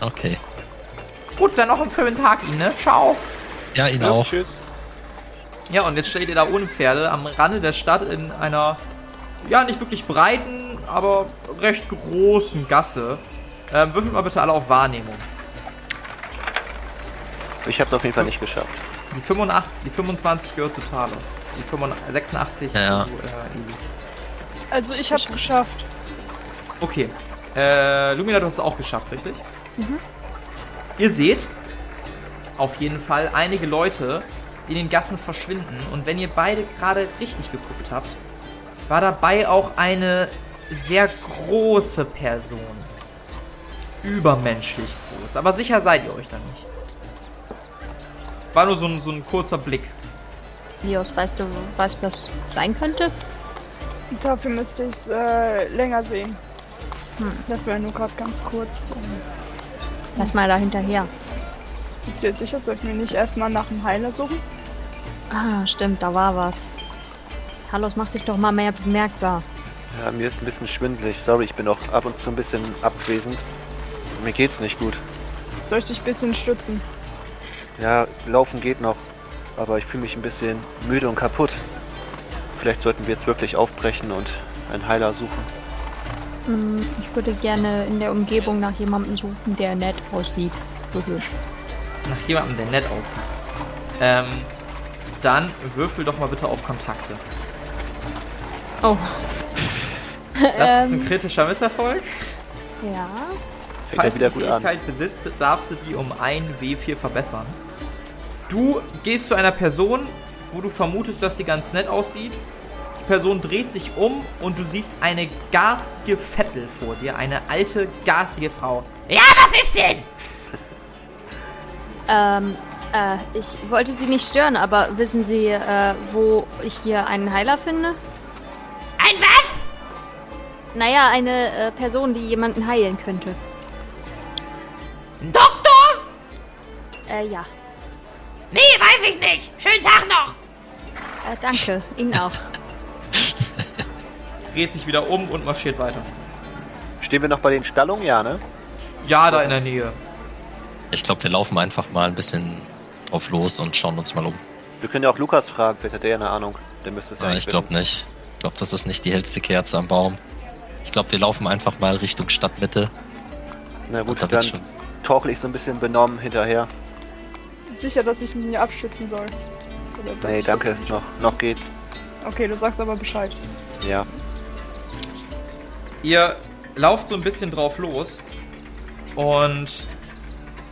Speaker 5: Okay.
Speaker 1: Gut, dann noch einen schönen Tag Ihnen, ne? Ciao.
Speaker 5: Ja, Ihnen
Speaker 2: Ja,
Speaker 5: auch.
Speaker 2: Tschüss.
Speaker 1: Ja, und jetzt steht ihr da ohne Pferde am Rande der Stadt in einer, ja, nicht wirklich breiten, aber recht großen Gasse. Ähm, würfelt mal bitte alle auf Wahrnehmung.
Speaker 2: Ich hab's auf jeden Fall nicht geschafft.
Speaker 1: Die 85, die 25 gehört zu Talos. Die 85, 86
Speaker 5: Ja, ja.
Speaker 1: zu äh, Eli.
Speaker 3: Also ich hab's geschafft.
Speaker 1: Okay. Äh, Lumina, du hast es auch geschafft, richtig? Ihr seht auf jeden Fall einige Leute, in den Gassen verschwinden. Und wenn ihr beide gerade richtig geguckt habt, war dabei auch eine sehr große Person. Übermenschlich groß. Aber sicher seid ihr euch da nicht. War nur so ein, so ein kurzer Blick.
Speaker 4: Lios, weißt du, was das sein könnte?
Speaker 3: Dafür müsste ich äh, länger sehen.
Speaker 4: Hm.
Speaker 3: Das wäre nur gerade ganz kurz.
Speaker 4: Lass mal da hinterher.
Speaker 3: Bist du dir sicher, sollten wir nicht erstmal nach einem Heiler suchen?
Speaker 4: Ah, stimmt, da war was. Carlos, mach dich doch mal mehr bemerkbar.
Speaker 2: Ja, mir ist ein bisschen schwindelig. Sorry, ich bin auch ab und zu ein bisschen abwesend. Mir geht's nicht gut.
Speaker 3: Soll ich dich ein bisschen stützen?
Speaker 2: Ja, laufen geht noch. Aber ich fühle mich ein bisschen müde und kaputt. Vielleicht sollten wir jetzt wirklich aufbrechen und einen Heiler suchen.
Speaker 4: Hm, Ich würde gerne in der Umgebung nach jemandem suchen, der nett aussieht. Wirklich.
Speaker 1: Nach jemandem, der nett aussieht. Ähm, dann würfel doch mal bitte auf Kontakte.
Speaker 4: Oh,
Speaker 1: Das ist
Speaker 4: Ähm.
Speaker 1: ein kritischer Misserfolg.
Speaker 4: ja.
Speaker 1: Falls du die. Fähigkeit besitzt, darfst du die um ein W4 verbessern. Du gehst zu einer Person, wo du vermutest, dass sie ganz nett aussieht. Die Person dreht sich um und du siehst eine garstige Vettel vor dir. Eine alte, garstige Frau. Ja, was ist denn?
Speaker 4: Ähm, äh, ich wollte Sie nicht stören, aber wissen Sie, äh, wo ich hier einen Heiler finde?
Speaker 1: Ein was?
Speaker 4: Naja, eine äh, Person, die jemanden heilen könnte.
Speaker 1: Ein Doktor?
Speaker 4: Äh, ja.
Speaker 1: Nee, weiß ich nicht. Schönen Tag noch.
Speaker 4: Äh, danke. Ihnen auch.
Speaker 1: Dreht sich wieder um und marschiert weiter.
Speaker 2: Stehen wir noch bei den Stallungen? Ja, ne?
Speaker 1: Ja, da in der Nähe.
Speaker 5: Ich glaube, wir laufen einfach mal ein bisschen drauf los und schauen uns mal um.
Speaker 2: Wir können ja auch Lukas fragen, vielleicht hat der ja eine Ahnung. Der müsste es ja
Speaker 5: Ja,
Speaker 2: eigentlich
Speaker 5: ich glaube nicht. Ich glaube, das ist nicht die hellste Kerze am Baum. Ich glaube, wir laufen einfach mal Richtung Stadtmitte.
Speaker 2: Na gut,
Speaker 5: da
Speaker 2: dann
Speaker 5: schon.
Speaker 2: torkel ich so ein bisschen benommen hinterher.
Speaker 3: Sicher, dass ich ihn hier abschützen soll. Oder
Speaker 2: Nee, danke. Noch, noch geht's.
Speaker 3: Okay, du sagst aber Bescheid.
Speaker 2: Ja.
Speaker 1: Ihr lauft so ein bisschen drauf los und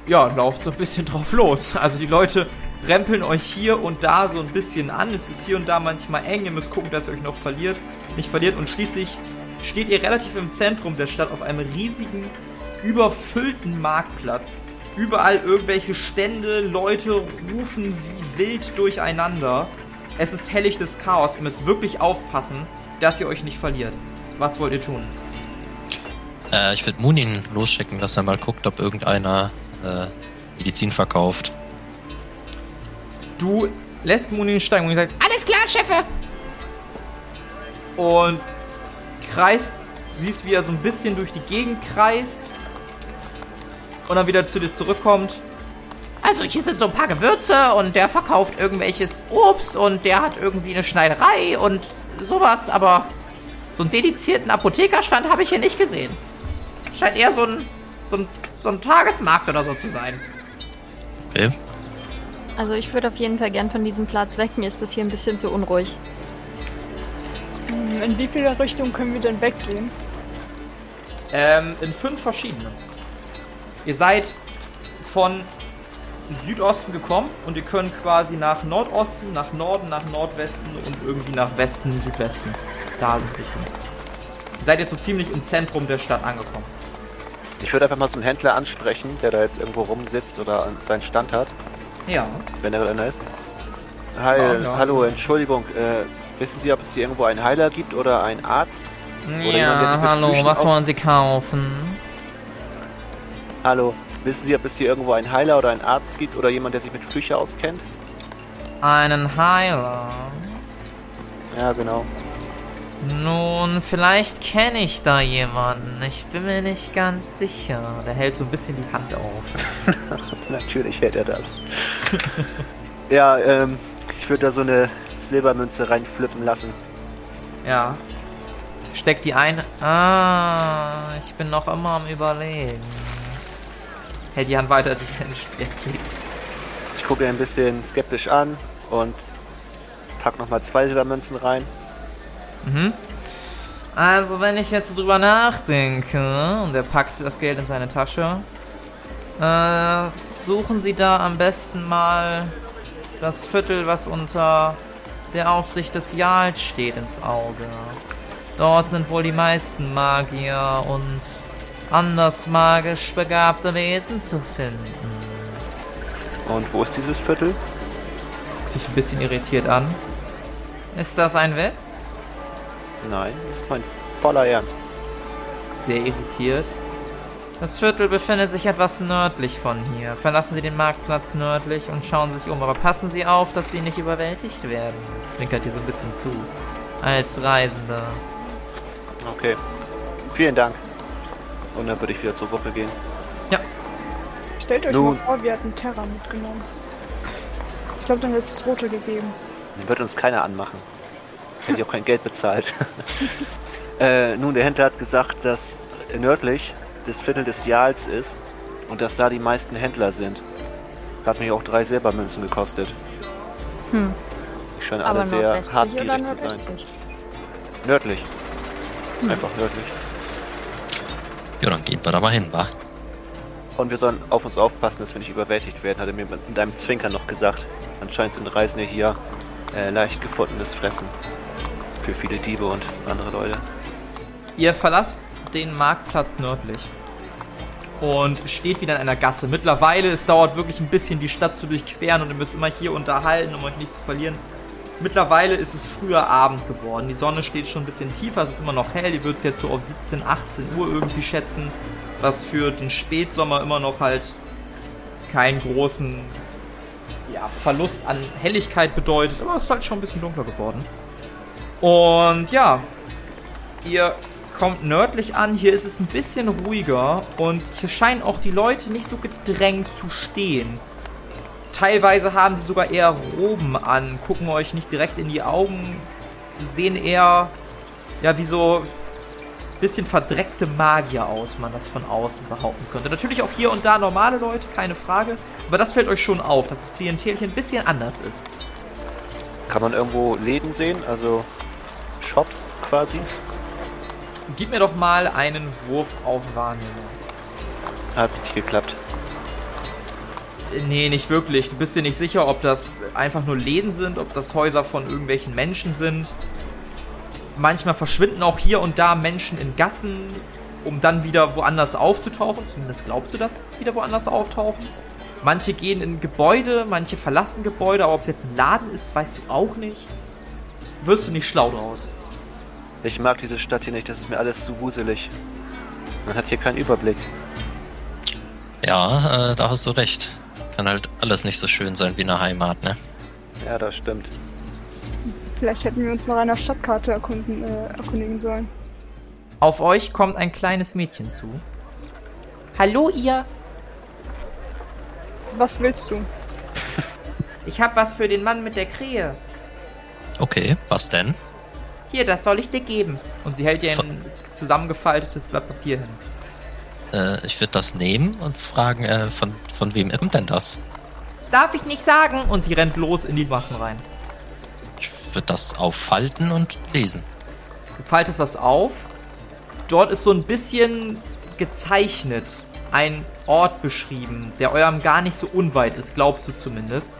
Speaker 1: ja, lauft so ein bisschen drauf los. Also die Leute rempeln euch hier und da so ein bisschen an. Es ist hier und da manchmal eng. Ihr müsst gucken, dass ihr euch noch verliert, nicht verliert. Und schließlich steht ihr relativ im Zentrum der Stadt auf einem riesigen, überfüllten Marktplatz. Überall irgendwelche Stände, Leute rufen wie wild durcheinander. Es ist helllichtes Chaos. Ihr müsst wirklich aufpassen, dass ihr euch nicht verliert. Was wollt ihr tun?
Speaker 5: Äh, ich würde Munin losschicken, dass er mal guckt, ob irgendeiner äh, Medizin verkauft.
Speaker 1: Du lässt Muni steigen und sagt, alles klar, Chefe! Und kreist, siehst, wie er so ein bisschen durch die Gegend kreist und dann wieder zu dir zurückkommt. Also hier sind so ein paar Gewürze und der verkauft irgendwelches Obst und der hat irgendwie eine Schneiderei und sowas, aber so einen dedizierten Apothekerstand habe ich hier nicht gesehen. Scheint eher so ein, so ein, so ein Tagesmarkt oder so zu sein.
Speaker 5: Okay.
Speaker 4: Also ich würde auf jeden Fall gern von diesem Platz weg. Mir ist das hier ein bisschen zu unruhig.
Speaker 3: In wie viele Richtungen können wir denn weggehen?
Speaker 1: Ähm, in fünf verschiedene. Ihr seid von Südosten gekommen und ihr könnt quasi nach Nordosten, nach Norden, nach Nordwesten und irgendwie nach Westen, Südwesten. Da sind. Ihr seid jetzt so ziemlich im Zentrum der Stadt angekommen.
Speaker 2: Ich würde einfach mal so einen Händler ansprechen, der da jetzt irgendwo rumsitzt oder seinen Stand hat,
Speaker 1: Ja.
Speaker 2: wenn er da ist. Hi,
Speaker 1: Ja, ja.
Speaker 2: hallo, Entschuldigung. Äh, wissen Sie, ob es hier irgendwo einen Heiler gibt oder einen Arzt? jemand, der sich
Speaker 1: Ja,
Speaker 2: mit
Speaker 1: hallo, was wollen Sie kaufen?
Speaker 2: Hallo, wissen Sie, ob es hier irgendwo einen Heiler oder einen Arzt gibt oder jemand, der sich mit Flüche auskennt?
Speaker 1: Einen Heiler.
Speaker 2: Ja, genau.
Speaker 1: Nun, vielleicht kenne ich da jemanden. Ich bin mir nicht ganz sicher. Der hält so ein bisschen die Hand auf.
Speaker 2: Natürlich hält er das. ja, ähm, ich würde da so eine Silbermünze reinflippen lassen.
Speaker 1: Ja. Steckt die ein. Ah, ich bin noch immer am Überlegen. Hält die Hand weiter, als ich geht.
Speaker 2: Ich gucke ihn ein bisschen skeptisch an und pack nochmal zwei Silbermünzen rein.
Speaker 1: Mhm. Also, wenn ich jetzt drüber nachdenke, und er packt das Geld in seine Tasche, äh, suchen Sie da am besten mal das Viertel, was unter der Aufsicht des Jarls steht, ins Auge. Dort sind wohl die meisten Magier und anders magisch begabte Wesen zu finden.
Speaker 2: Und wo ist dieses Viertel?
Speaker 1: Guckt dich ein bisschen irritiert an. Ist das ein Witz?
Speaker 2: Nein, das ist mein voller Ernst.
Speaker 1: sehr irritiert. Das Viertel befindet sich etwas nördlich von hier. Verlassen Sie den Marktplatz nördlich und schauen sich um. Aber passen Sie auf, dass Sie nicht überwältigt werden. Zwinkert ihr so ein bisschen zu. Als Reisender.
Speaker 2: Okay. Vielen Dank. Und dann würde ich wieder zur Gruppe gehen.
Speaker 3: Stellt euch
Speaker 2: Nun.
Speaker 3: mal vor, wir hätten Terra mitgenommen. Ich glaube, dann hätte es Tote gegeben.
Speaker 2: Den wird uns keiner anmachen. Hätte ich auch kein Geld bezahlt. äh, nun, der Händler hat gesagt, dass nördlich das Viertel des Jals ist und dass da die meisten Händler sind. Hat mich auch drei Silbermünzen gekostet.
Speaker 4: Hm.
Speaker 2: Die scheinen
Speaker 4: Aber
Speaker 2: alle sehr hartgierig zu sein. Nördlich.
Speaker 4: Hm.
Speaker 2: Einfach nördlich.
Speaker 5: Ja, dann gehen wir da mal hin, wa?
Speaker 2: Und wir sollen auf uns aufpassen, dass wir nicht überwältigt werden, hat er mir mit einem Zwinker noch gesagt. Anscheinend sind Reisende hier äh, leicht gefundenes Fressen. Für viele Diebe und andere Leute.
Speaker 1: Ihr verlasst den Marktplatz nördlich. Und steht wieder in einer Gasse. Mittlerweile, es dauert wirklich ein bisschen, die Stadt zu durchqueren und ihr müsst immer hier unterhalten, um euch nicht zu verlieren. Mittlerweile ist es früher Abend geworden. Die Sonne steht schon ein bisschen tiefer, es ist immer noch hell. Ihr würdet es jetzt so auf 17, 18 Uhr irgendwie schätzen. Was für den Spätsommer immer noch halt keinen großen ja, Verlust an Helligkeit bedeutet. Aber es ist halt schon ein bisschen dunkler geworden. Und ja, ihr kommt nördlich an. Hier ist es ein bisschen ruhiger und hier scheinen auch die Leute nicht so gedrängt zu stehen. Teilweise haben sie sogar eher Roben an, gucken euch nicht direkt in die Augen, sehen eher ja wie so bisschen verdreckte Magier aus, wenn man das von außen behaupten könnte. Natürlich auch hier und da normale Leute, keine Frage, aber das fällt euch schon auf, dass das Klientel hier ein bisschen anders ist.
Speaker 2: Kann man irgendwo Läden sehen? Also Shops quasi?
Speaker 1: Gib mir doch mal einen Wurf auf Wahrnehmung.
Speaker 2: Hat nicht geklappt.
Speaker 1: Nee, nicht wirklich. Du bist dir nicht sicher, ob das einfach nur Läden sind, ob das Häuser von irgendwelchen Menschen sind. Manchmal verschwinden auch hier und da Menschen in Gassen, um dann wieder woanders aufzutauchen. Zumindest glaubst du, dass wieder woanders auftauchen. Manche gehen in Gebäude, manche verlassen Gebäude, aber ob es jetzt ein Laden ist, weißt du auch nicht. Wirst du nicht schlau draus.
Speaker 2: Ich mag diese Stadt hier nicht, das ist mir alles zu wuselig. Man hat hier keinen Überblick.
Speaker 5: Ja, äh, da hast du recht. Kann halt alles nicht so schön sein wie eine Heimat, ne?
Speaker 2: Ja, das stimmt.
Speaker 3: Vielleicht hätten wir uns nach einer Stadtkarte erkunden, äh, erkundigen sollen.
Speaker 1: Auf euch kommt ein kleines Mädchen zu. Hallo ihr,
Speaker 3: Was willst du?
Speaker 1: ich hab was für den Mann mit der Krähe.
Speaker 5: Okay, was denn?
Speaker 1: Hier, das soll ich dir geben. Und sie hält dir ein zusammengefaltetes Blatt Papier hin.
Speaker 5: Äh, ich würde das nehmen und fragen, äh, von, von wem kommt denn das?
Speaker 1: Darf ich nicht sagen? Und sie rennt los in die Massen rein.
Speaker 5: Würde das auffalten und lesen.
Speaker 1: Du faltest das auf. Dort ist so ein bisschen gezeichnet ein Ort beschrieben, der eurem gar nicht so unweit ist, glaubst du zumindest.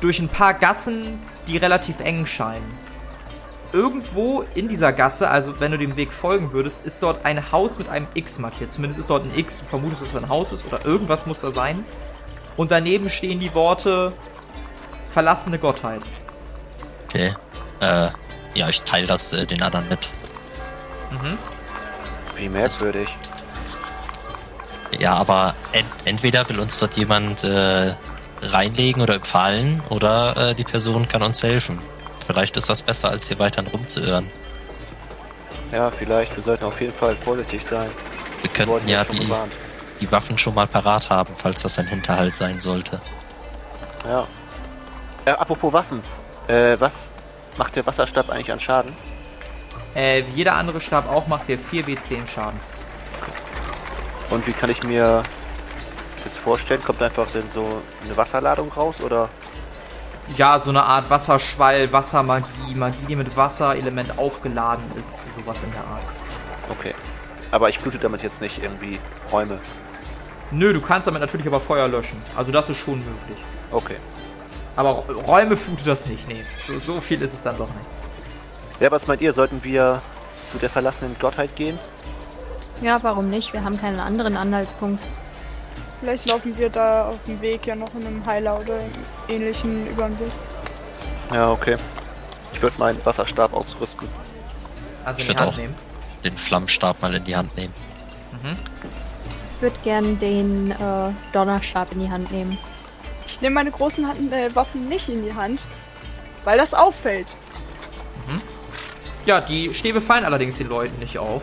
Speaker 1: Durch ein paar Gassen, die relativ eng scheinen. Irgendwo in dieser Gasse, also wenn du dem Weg folgen würdest, ist dort ein Haus mit einem X markiert. Zumindest ist dort ein X. Du vermutest, dass es ein Haus ist oder irgendwas muss da sein. Und daneben stehen die Worte verlassene Gottheit.
Speaker 5: Okay. Äh, ja, ich teile das äh, den anderen mit.
Speaker 1: Mhm.
Speaker 2: Wie merkwürdig.
Speaker 5: Ja, aber ent entweder will uns dort jemand äh, reinlegen oder empfahlen oder äh, die Person kann uns helfen. Vielleicht ist das besser, als hier weiter rumzuirren.
Speaker 2: Ja, vielleicht. Wir sollten auf jeden Fall vorsichtig sein.
Speaker 5: Wir könnten ja die,
Speaker 2: gewarnt.
Speaker 5: die Waffen schon mal parat haben, falls das ein Hinterhalt sein sollte.
Speaker 2: Ja. Äh, apropos Waffen. Äh, was macht der Wasserstab eigentlich an Schaden?
Speaker 1: Äh, wie jeder andere Stab auch macht der 4w10 Schaden.
Speaker 2: Und wie kann ich mir das vorstellen? Kommt einfach denn so eine Wasserladung raus oder?
Speaker 1: Ja, so eine Art Wasserschwall, Wassermagie, Magie, die mit Wasserelement aufgeladen ist, sowas in der Art.
Speaker 2: Okay. Aber ich flute damit jetzt nicht irgendwie Räume.
Speaker 1: Nö, du kannst damit natürlich aber Feuer löschen. Also das ist schon möglich.
Speaker 2: Okay.
Speaker 1: Aber Räume flutet das nicht, nee. So, so viel ist es dann doch nicht.
Speaker 2: Ja, was meint ihr? Sollten wir zu der verlassenen Gottheit gehen?
Speaker 4: Ja, warum nicht? Wir haben keinen anderen Anhaltspunkt.
Speaker 3: Vielleicht laufen wir da auf dem Weg ja noch in einem Heiler oder ähnlichen über den Weg.
Speaker 2: Ja, okay. Ich würde meinen Wasserstab ausrüsten.
Speaker 1: Also
Speaker 5: Ich
Speaker 1: in die
Speaker 5: würd
Speaker 1: Hand
Speaker 5: auch.
Speaker 1: nehmen.
Speaker 5: Den Flammenstab mal in die Hand nehmen.
Speaker 1: Mhm.
Speaker 4: Ich würde gern den äh, Donnerstab in die Hand nehmen.
Speaker 3: Ich nehme meine großen Hand, äh, Waffen nicht in die Hand, weil das auffällt.
Speaker 1: Ja, die Stäbe fallen allerdings den Leuten nicht auf.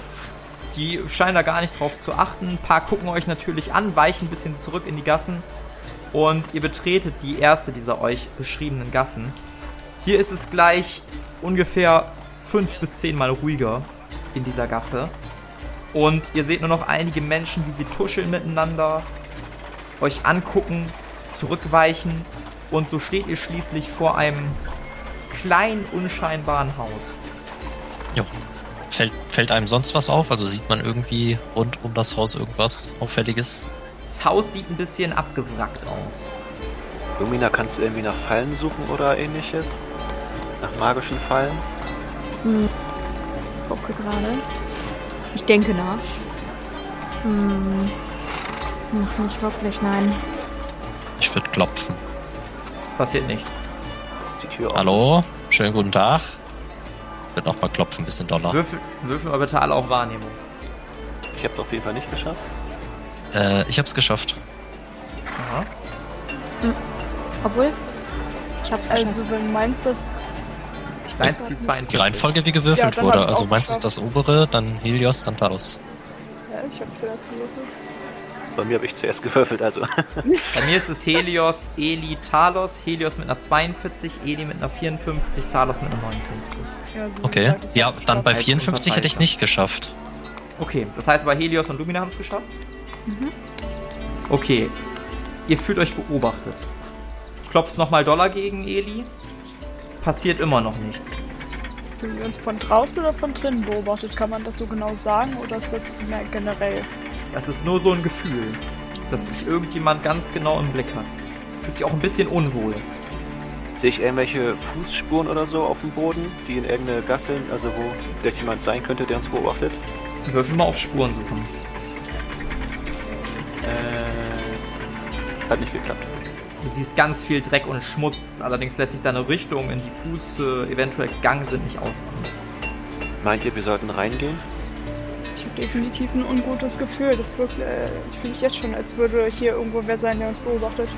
Speaker 1: Die scheinen da gar nicht drauf zu achten. Ein paar gucken euch natürlich an, weichen ein bisschen zurück in die Gassen. Und ihr betretet die erste dieser euch beschriebenen Gassen. Hier ist es gleich ungefähr fünf bis zehnmal ruhiger in dieser Gasse. Und ihr seht nur noch einige Menschen, wie sie tuscheln miteinander, euch angucken, zurückweichen. Und so steht ihr schließlich vor einem kleinen, unscheinbaren Haus.
Speaker 5: Jo. Fällt, fällt einem sonst was auf? Also sieht man irgendwie rund um das Haus irgendwas Auffälliges?
Speaker 1: Das Haus sieht ein bisschen abgewrackt aus.
Speaker 2: Lumina, kannst du irgendwie nach Fallen suchen oder ähnliches? Nach magischen Fallen?
Speaker 4: Hm. Gucke gerade. Ich denke nach. Hm. Noch nicht wirklich, nein.
Speaker 5: Ich würde klopfen.
Speaker 1: Passiert nichts.
Speaker 2: Die Tür auf.
Speaker 5: Hallo? Schönen guten Tag. Ich würde nochmal klopfen, bisschen doller.
Speaker 1: Würfel, würfeln wir bitte alle auf Wahrnehmung.
Speaker 2: Ich habe auf jeden Fall nicht geschafft.
Speaker 5: Äh, ich hab's geschafft.
Speaker 1: Aha.
Speaker 4: Obwohl, ich hab's geschafft.
Speaker 3: Also, wenn du meinst, dass. Ich
Speaker 1: Eins,
Speaker 3: weiß
Speaker 1: die
Speaker 3: nicht.
Speaker 1: 42.
Speaker 5: Die Reihenfolge, wie gewürfelt
Speaker 3: Ja,
Speaker 5: wurde. Also meins ist
Speaker 3: geschafft.
Speaker 5: das obere, dann Helios, dann Talos.
Speaker 3: Ja, ich habe zuerst gewürfelt.
Speaker 2: Bei mir habe ich zuerst gewürfelt, also.
Speaker 1: Bei mir ist es Helios, Eli, Talos. Helios mit einer 42, Eli mit einer 54, Talos mit einer 59.
Speaker 3: Ja, so
Speaker 5: Okay. Ja, dann bei
Speaker 1: Als
Speaker 5: 54 hätte ich nicht geschafft.
Speaker 1: Okay, das heißt aber Helios und Lumina haben es geschafft?
Speaker 4: Mhm.
Speaker 1: Okay. Ihr fühlt euch beobachtet. Klopfst nochmal Dollar gegen Eli. Es passiert immer noch nichts.
Speaker 3: Fühlen wir uns von draußen oder von drinnen beobachtet? Kann man das so genau sagen oder ist das mehr generell?
Speaker 1: Das ist nur so ein Gefühl, dass sich irgendjemand ganz genau im Blick hat. Fühlt sich auch ein bisschen unwohl.
Speaker 2: Sehe ich irgendwelche Fußspuren oder so auf dem Boden, die in irgendeine Gasse, also wo vielleicht jemand sein könnte, der uns beobachtet?
Speaker 1: Würfel mal auf Spuren suchen.
Speaker 2: Äh, hat nicht geklappt.
Speaker 1: Du siehst ganz viel Dreck und Schmutz, allerdings lässt sich deine Richtung, in die Fuß äh, eventuell gegangen sind, nicht ausmachen.
Speaker 2: Meint ihr, wir sollten reingehen?
Speaker 4: Ich
Speaker 3: Ich habe definitiv ein ungutes Gefühl. Das wirkt, äh, fühle ich jetzt schon, als würde hier irgendwo wer sein, der uns beobachtet.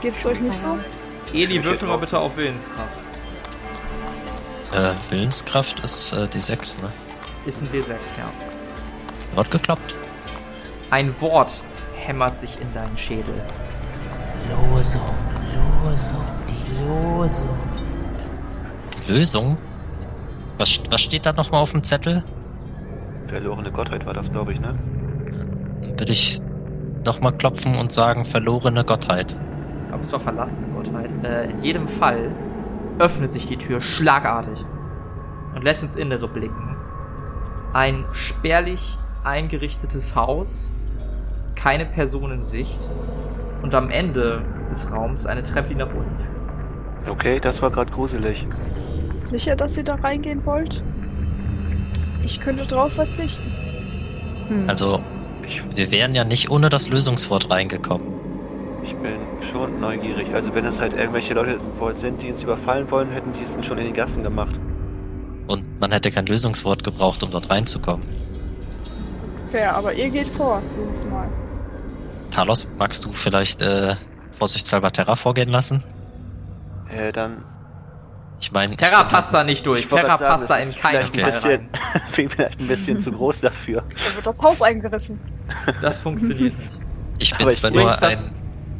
Speaker 3: Geht's euch nicht so?
Speaker 1: Eli, würfel mal bitte auf Willenskraft.
Speaker 5: Äh, Willenskraft ist äh, die 6, ne?
Speaker 1: Ist ein D6, ja.
Speaker 5: Hat geklappt.
Speaker 1: Ein Wort hämmert sich in deinen Schädel.
Speaker 6: Losung, Losung, die Losung.
Speaker 5: Die Lösung? Was, was steht da nochmal auf dem Zettel?
Speaker 2: Verlorene Gottheit war das, glaube ich, ne?
Speaker 5: Dann würde ich nochmal klopfen und sagen, verlorene Gottheit.
Speaker 1: Aber es war verlassene Gottheit. Äh, in jedem Fall öffnet sich die Tür schlagartig und lässt ins Innere blicken. Ein spärlich eingerichtetes Haus, keine Person in Sicht und am Ende des Raums eine Treppe, die nach unten führt.
Speaker 2: Okay, das war gerade gruselig.
Speaker 3: Sicher, dass ihr da reingehen wollt? Ich könnte drauf verzichten.
Speaker 4: Hm.
Speaker 5: Also, wir wären ja nicht ohne das Lösungswort reingekommen.
Speaker 2: ich bin schon neugierig. Also wenn es halt irgendwelche Leute sind, die uns überfallen wollen, hätten die es dann schon in die Gassen gemacht.
Speaker 5: Und man hätte kein Lösungswort gebraucht, um dort reinzukommen.
Speaker 3: Fair, aber ihr geht vor dieses Mal.
Speaker 5: Talos, magst du vielleicht äh, vorsichtshalber Terra vorgehen lassen?
Speaker 2: Äh, dann...
Speaker 5: Ich meine,
Speaker 1: Terra passt da nicht durch. Terra
Speaker 2: sagen,
Speaker 1: passt da in keinen
Speaker 2: vielleicht
Speaker 1: Fall
Speaker 2: ein bisschen, vielleicht ein bisschen zu groß dafür.
Speaker 3: Da wird das Haus eingerissen.
Speaker 1: Das funktioniert nicht.
Speaker 5: ich bin
Speaker 2: aber
Speaker 5: zwar
Speaker 2: ich
Speaker 5: nur ein...
Speaker 1: das,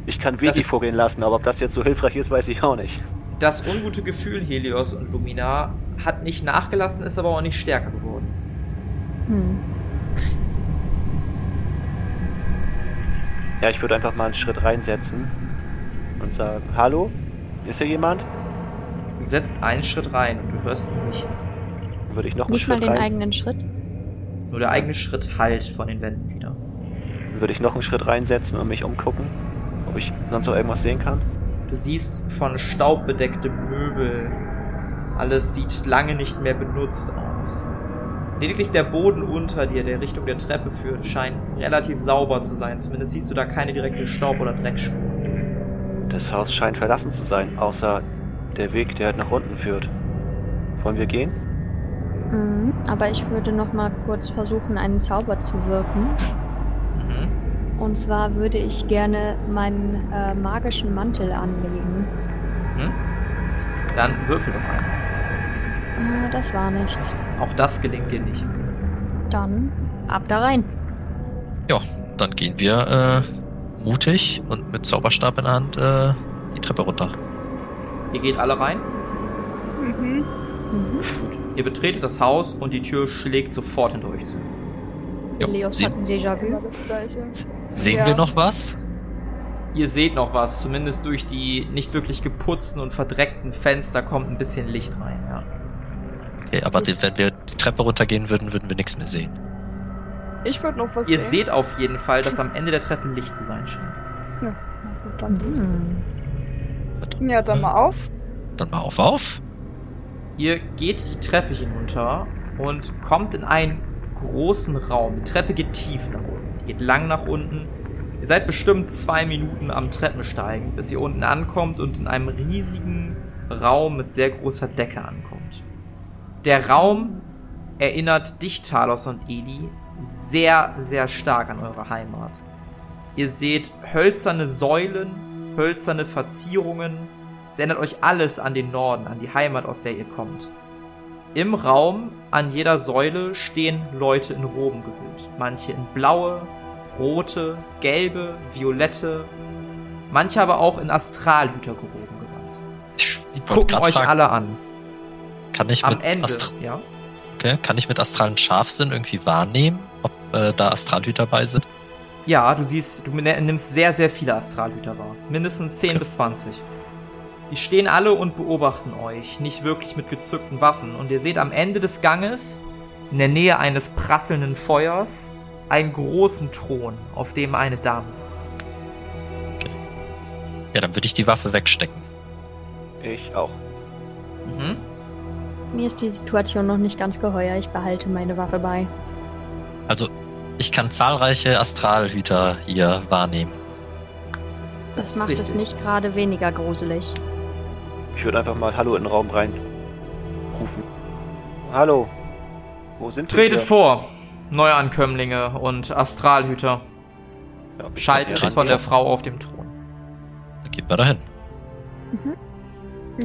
Speaker 2: Ich kann
Speaker 1: Das-
Speaker 2: vorgehen lassen, aber ob das jetzt so hilfreich ist, weiß ich auch nicht.
Speaker 1: das ungute Gefühl Helios und Lumina hat nicht nachgelassen, ist aber auch nicht stärker geworden.
Speaker 4: Hm.
Speaker 2: Ja, ich würde einfach mal einen Schritt reinsetzen und sagen, hallo? Ist hier jemand?
Speaker 1: Du setzt einen Schritt rein und du hörst nichts.
Speaker 2: Dann würde ich noch einen
Speaker 4: Nicht mal
Speaker 2: Schritt
Speaker 4: den
Speaker 2: rein.
Speaker 4: eigenen Schritt.
Speaker 1: Nur der eigene Schritt hallt von den Wänden wieder.
Speaker 2: Dann würde ich noch einen Schritt reinsetzen und mich umgucken, ob ich sonst noch irgendwas sehen kann.
Speaker 1: Du siehst von Staub bedeckte Möbel. Alles sieht lange nicht mehr benutzt aus. Lediglich der Boden unter dir, der Richtung der Treppe führt, scheint relativ sauber zu sein. Zumindest siehst du da keine direkte Staub- oder Dreckspur.
Speaker 2: Das Haus scheint verlassen zu sein, außer der Weg, der nach unten führt. Wollen wir gehen?
Speaker 4: Mhm. Aber ich würde noch mal kurz versuchen, einen Zauber zu wirken.
Speaker 1: Mhm.
Speaker 4: Und zwar würde ich gerne meinen äh, magischen Mantel anlegen.
Speaker 1: Mhm. Dann würfel doch einmal.
Speaker 4: Äh, das war nichts.
Speaker 1: Auch das gelingt dir nicht.
Speaker 4: Dann ab da rein.
Speaker 5: Ja, dann gehen wir äh, mutig und mit Zauberstab in der Hand äh, die Treppe runter.
Speaker 1: Ihr geht alle rein.
Speaker 3: Mhm.
Speaker 4: Mhm.
Speaker 1: Gut. Ihr betretet das Haus und die Tür schlägt sofort hinter euch zu.
Speaker 5: Ja,
Speaker 4: Leos hat ein Déjà-vu.
Speaker 3: Immer das Gleiche.
Speaker 5: Sehen
Speaker 3: Ja.
Speaker 5: wir noch was?
Speaker 1: Ihr seht noch was, zumindest durch die nicht wirklich geputzten und verdreckten Fenster kommt ein bisschen Licht rein, ja.
Speaker 5: Okay, aber die, wenn wir die Treppe runtergehen würden, würden wir nichts mehr sehen.
Speaker 3: Ich würde noch was
Speaker 1: Ihr
Speaker 3: sehen.
Speaker 1: seht auf jeden Fall, dass am Ende der Treppe Licht zu sein scheint.
Speaker 3: Na gut, dann.
Speaker 4: Mhm.
Speaker 3: Ja, dann mal auf.
Speaker 5: Dann mal auf, auf.
Speaker 1: Ihr geht die Treppe hinunter und kommt in einen großen Raum. Die Treppe geht tief nach unten, die geht lang nach unten. Ihr seid bestimmt zwei Minuten am Treppensteigen, bis ihr unten ankommt und in einem riesigen Raum mit sehr großer Decke ankommt. Der Raum erinnert dich, Talos und Eli, sehr, sehr stark an eure Heimat. Ihr seht hölzerne Säulen, hölzerne Verzierungen. Es erinnert euch alles an den Norden, an die Heimat, aus der ihr kommt. Im Raum an jeder Säule stehen Leute in Roben gehüllt. Manche in blaue, rote, gelbe, violette, manche aber auch in Astralhütergeroben gewandt.
Speaker 5: Ich
Speaker 1: Sie gucken euch
Speaker 5: fragen,
Speaker 1: alle an.
Speaker 5: Kann ich,
Speaker 1: Am
Speaker 5: mit
Speaker 1: Ende,
Speaker 5: Astra
Speaker 1: ja.
Speaker 5: okay, kann ich mit astralen Scharfsinn irgendwie wahrnehmen, ob äh, da Astralhüter bei sind?
Speaker 1: Ja, du siehst, du nimmst sehr, sehr viele Astralhüter wahr. Mindestens 10
Speaker 5: Okay.
Speaker 1: bis 20. Die stehen alle und beobachten euch, nicht wirklich mit gezückten Waffen. Und ihr seht am Ende des Ganges, in der Nähe eines prasselnden Feuers, einen großen Thron, auf dem eine Dame sitzt.
Speaker 5: Ja, dann würde ich die Waffe wegstecken.
Speaker 2: Ich auch.
Speaker 1: Mhm.
Speaker 4: Mir ist die Situation noch nicht ganz geheuer. Ich behalte meine Waffe bei.
Speaker 5: Also, ich kann zahlreiche Astralhüter hier wahrnehmen.
Speaker 4: Das
Speaker 1: ist
Speaker 4: macht es nicht gerade weniger gruselig.
Speaker 2: Ich würde einfach mal Hallo in den Raum rein rufen. Hallo. Wo sind wir?
Speaker 1: Tretet vor. Neuankömmlinge und Astralhüter.
Speaker 2: Ja, wir
Speaker 1: von der Frau auf dem Thron.
Speaker 5: Dann gehen wir dahin.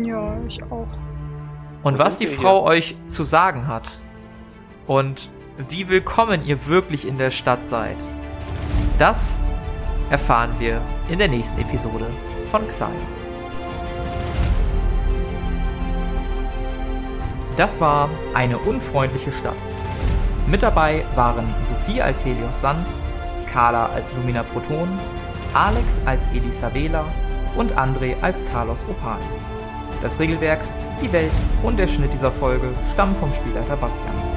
Speaker 3: Ja, ich auch.
Speaker 1: Und
Speaker 2: Wo
Speaker 1: was die Frau euch zu sagen hat und wie willkommen ihr wirklich in der Stadt seid, das erfahren wir in der nächsten Episode von Xaios. Das war eine unfreundliche Stadt. Mit dabei waren Sophie als Helios Sand, Carla als Lumina Proton, Alex als Elisabela und André als Talos Opal. Das Regelwerk, die Welt und der Schnitt dieser Folge stammen vom Spielleiter Bastian.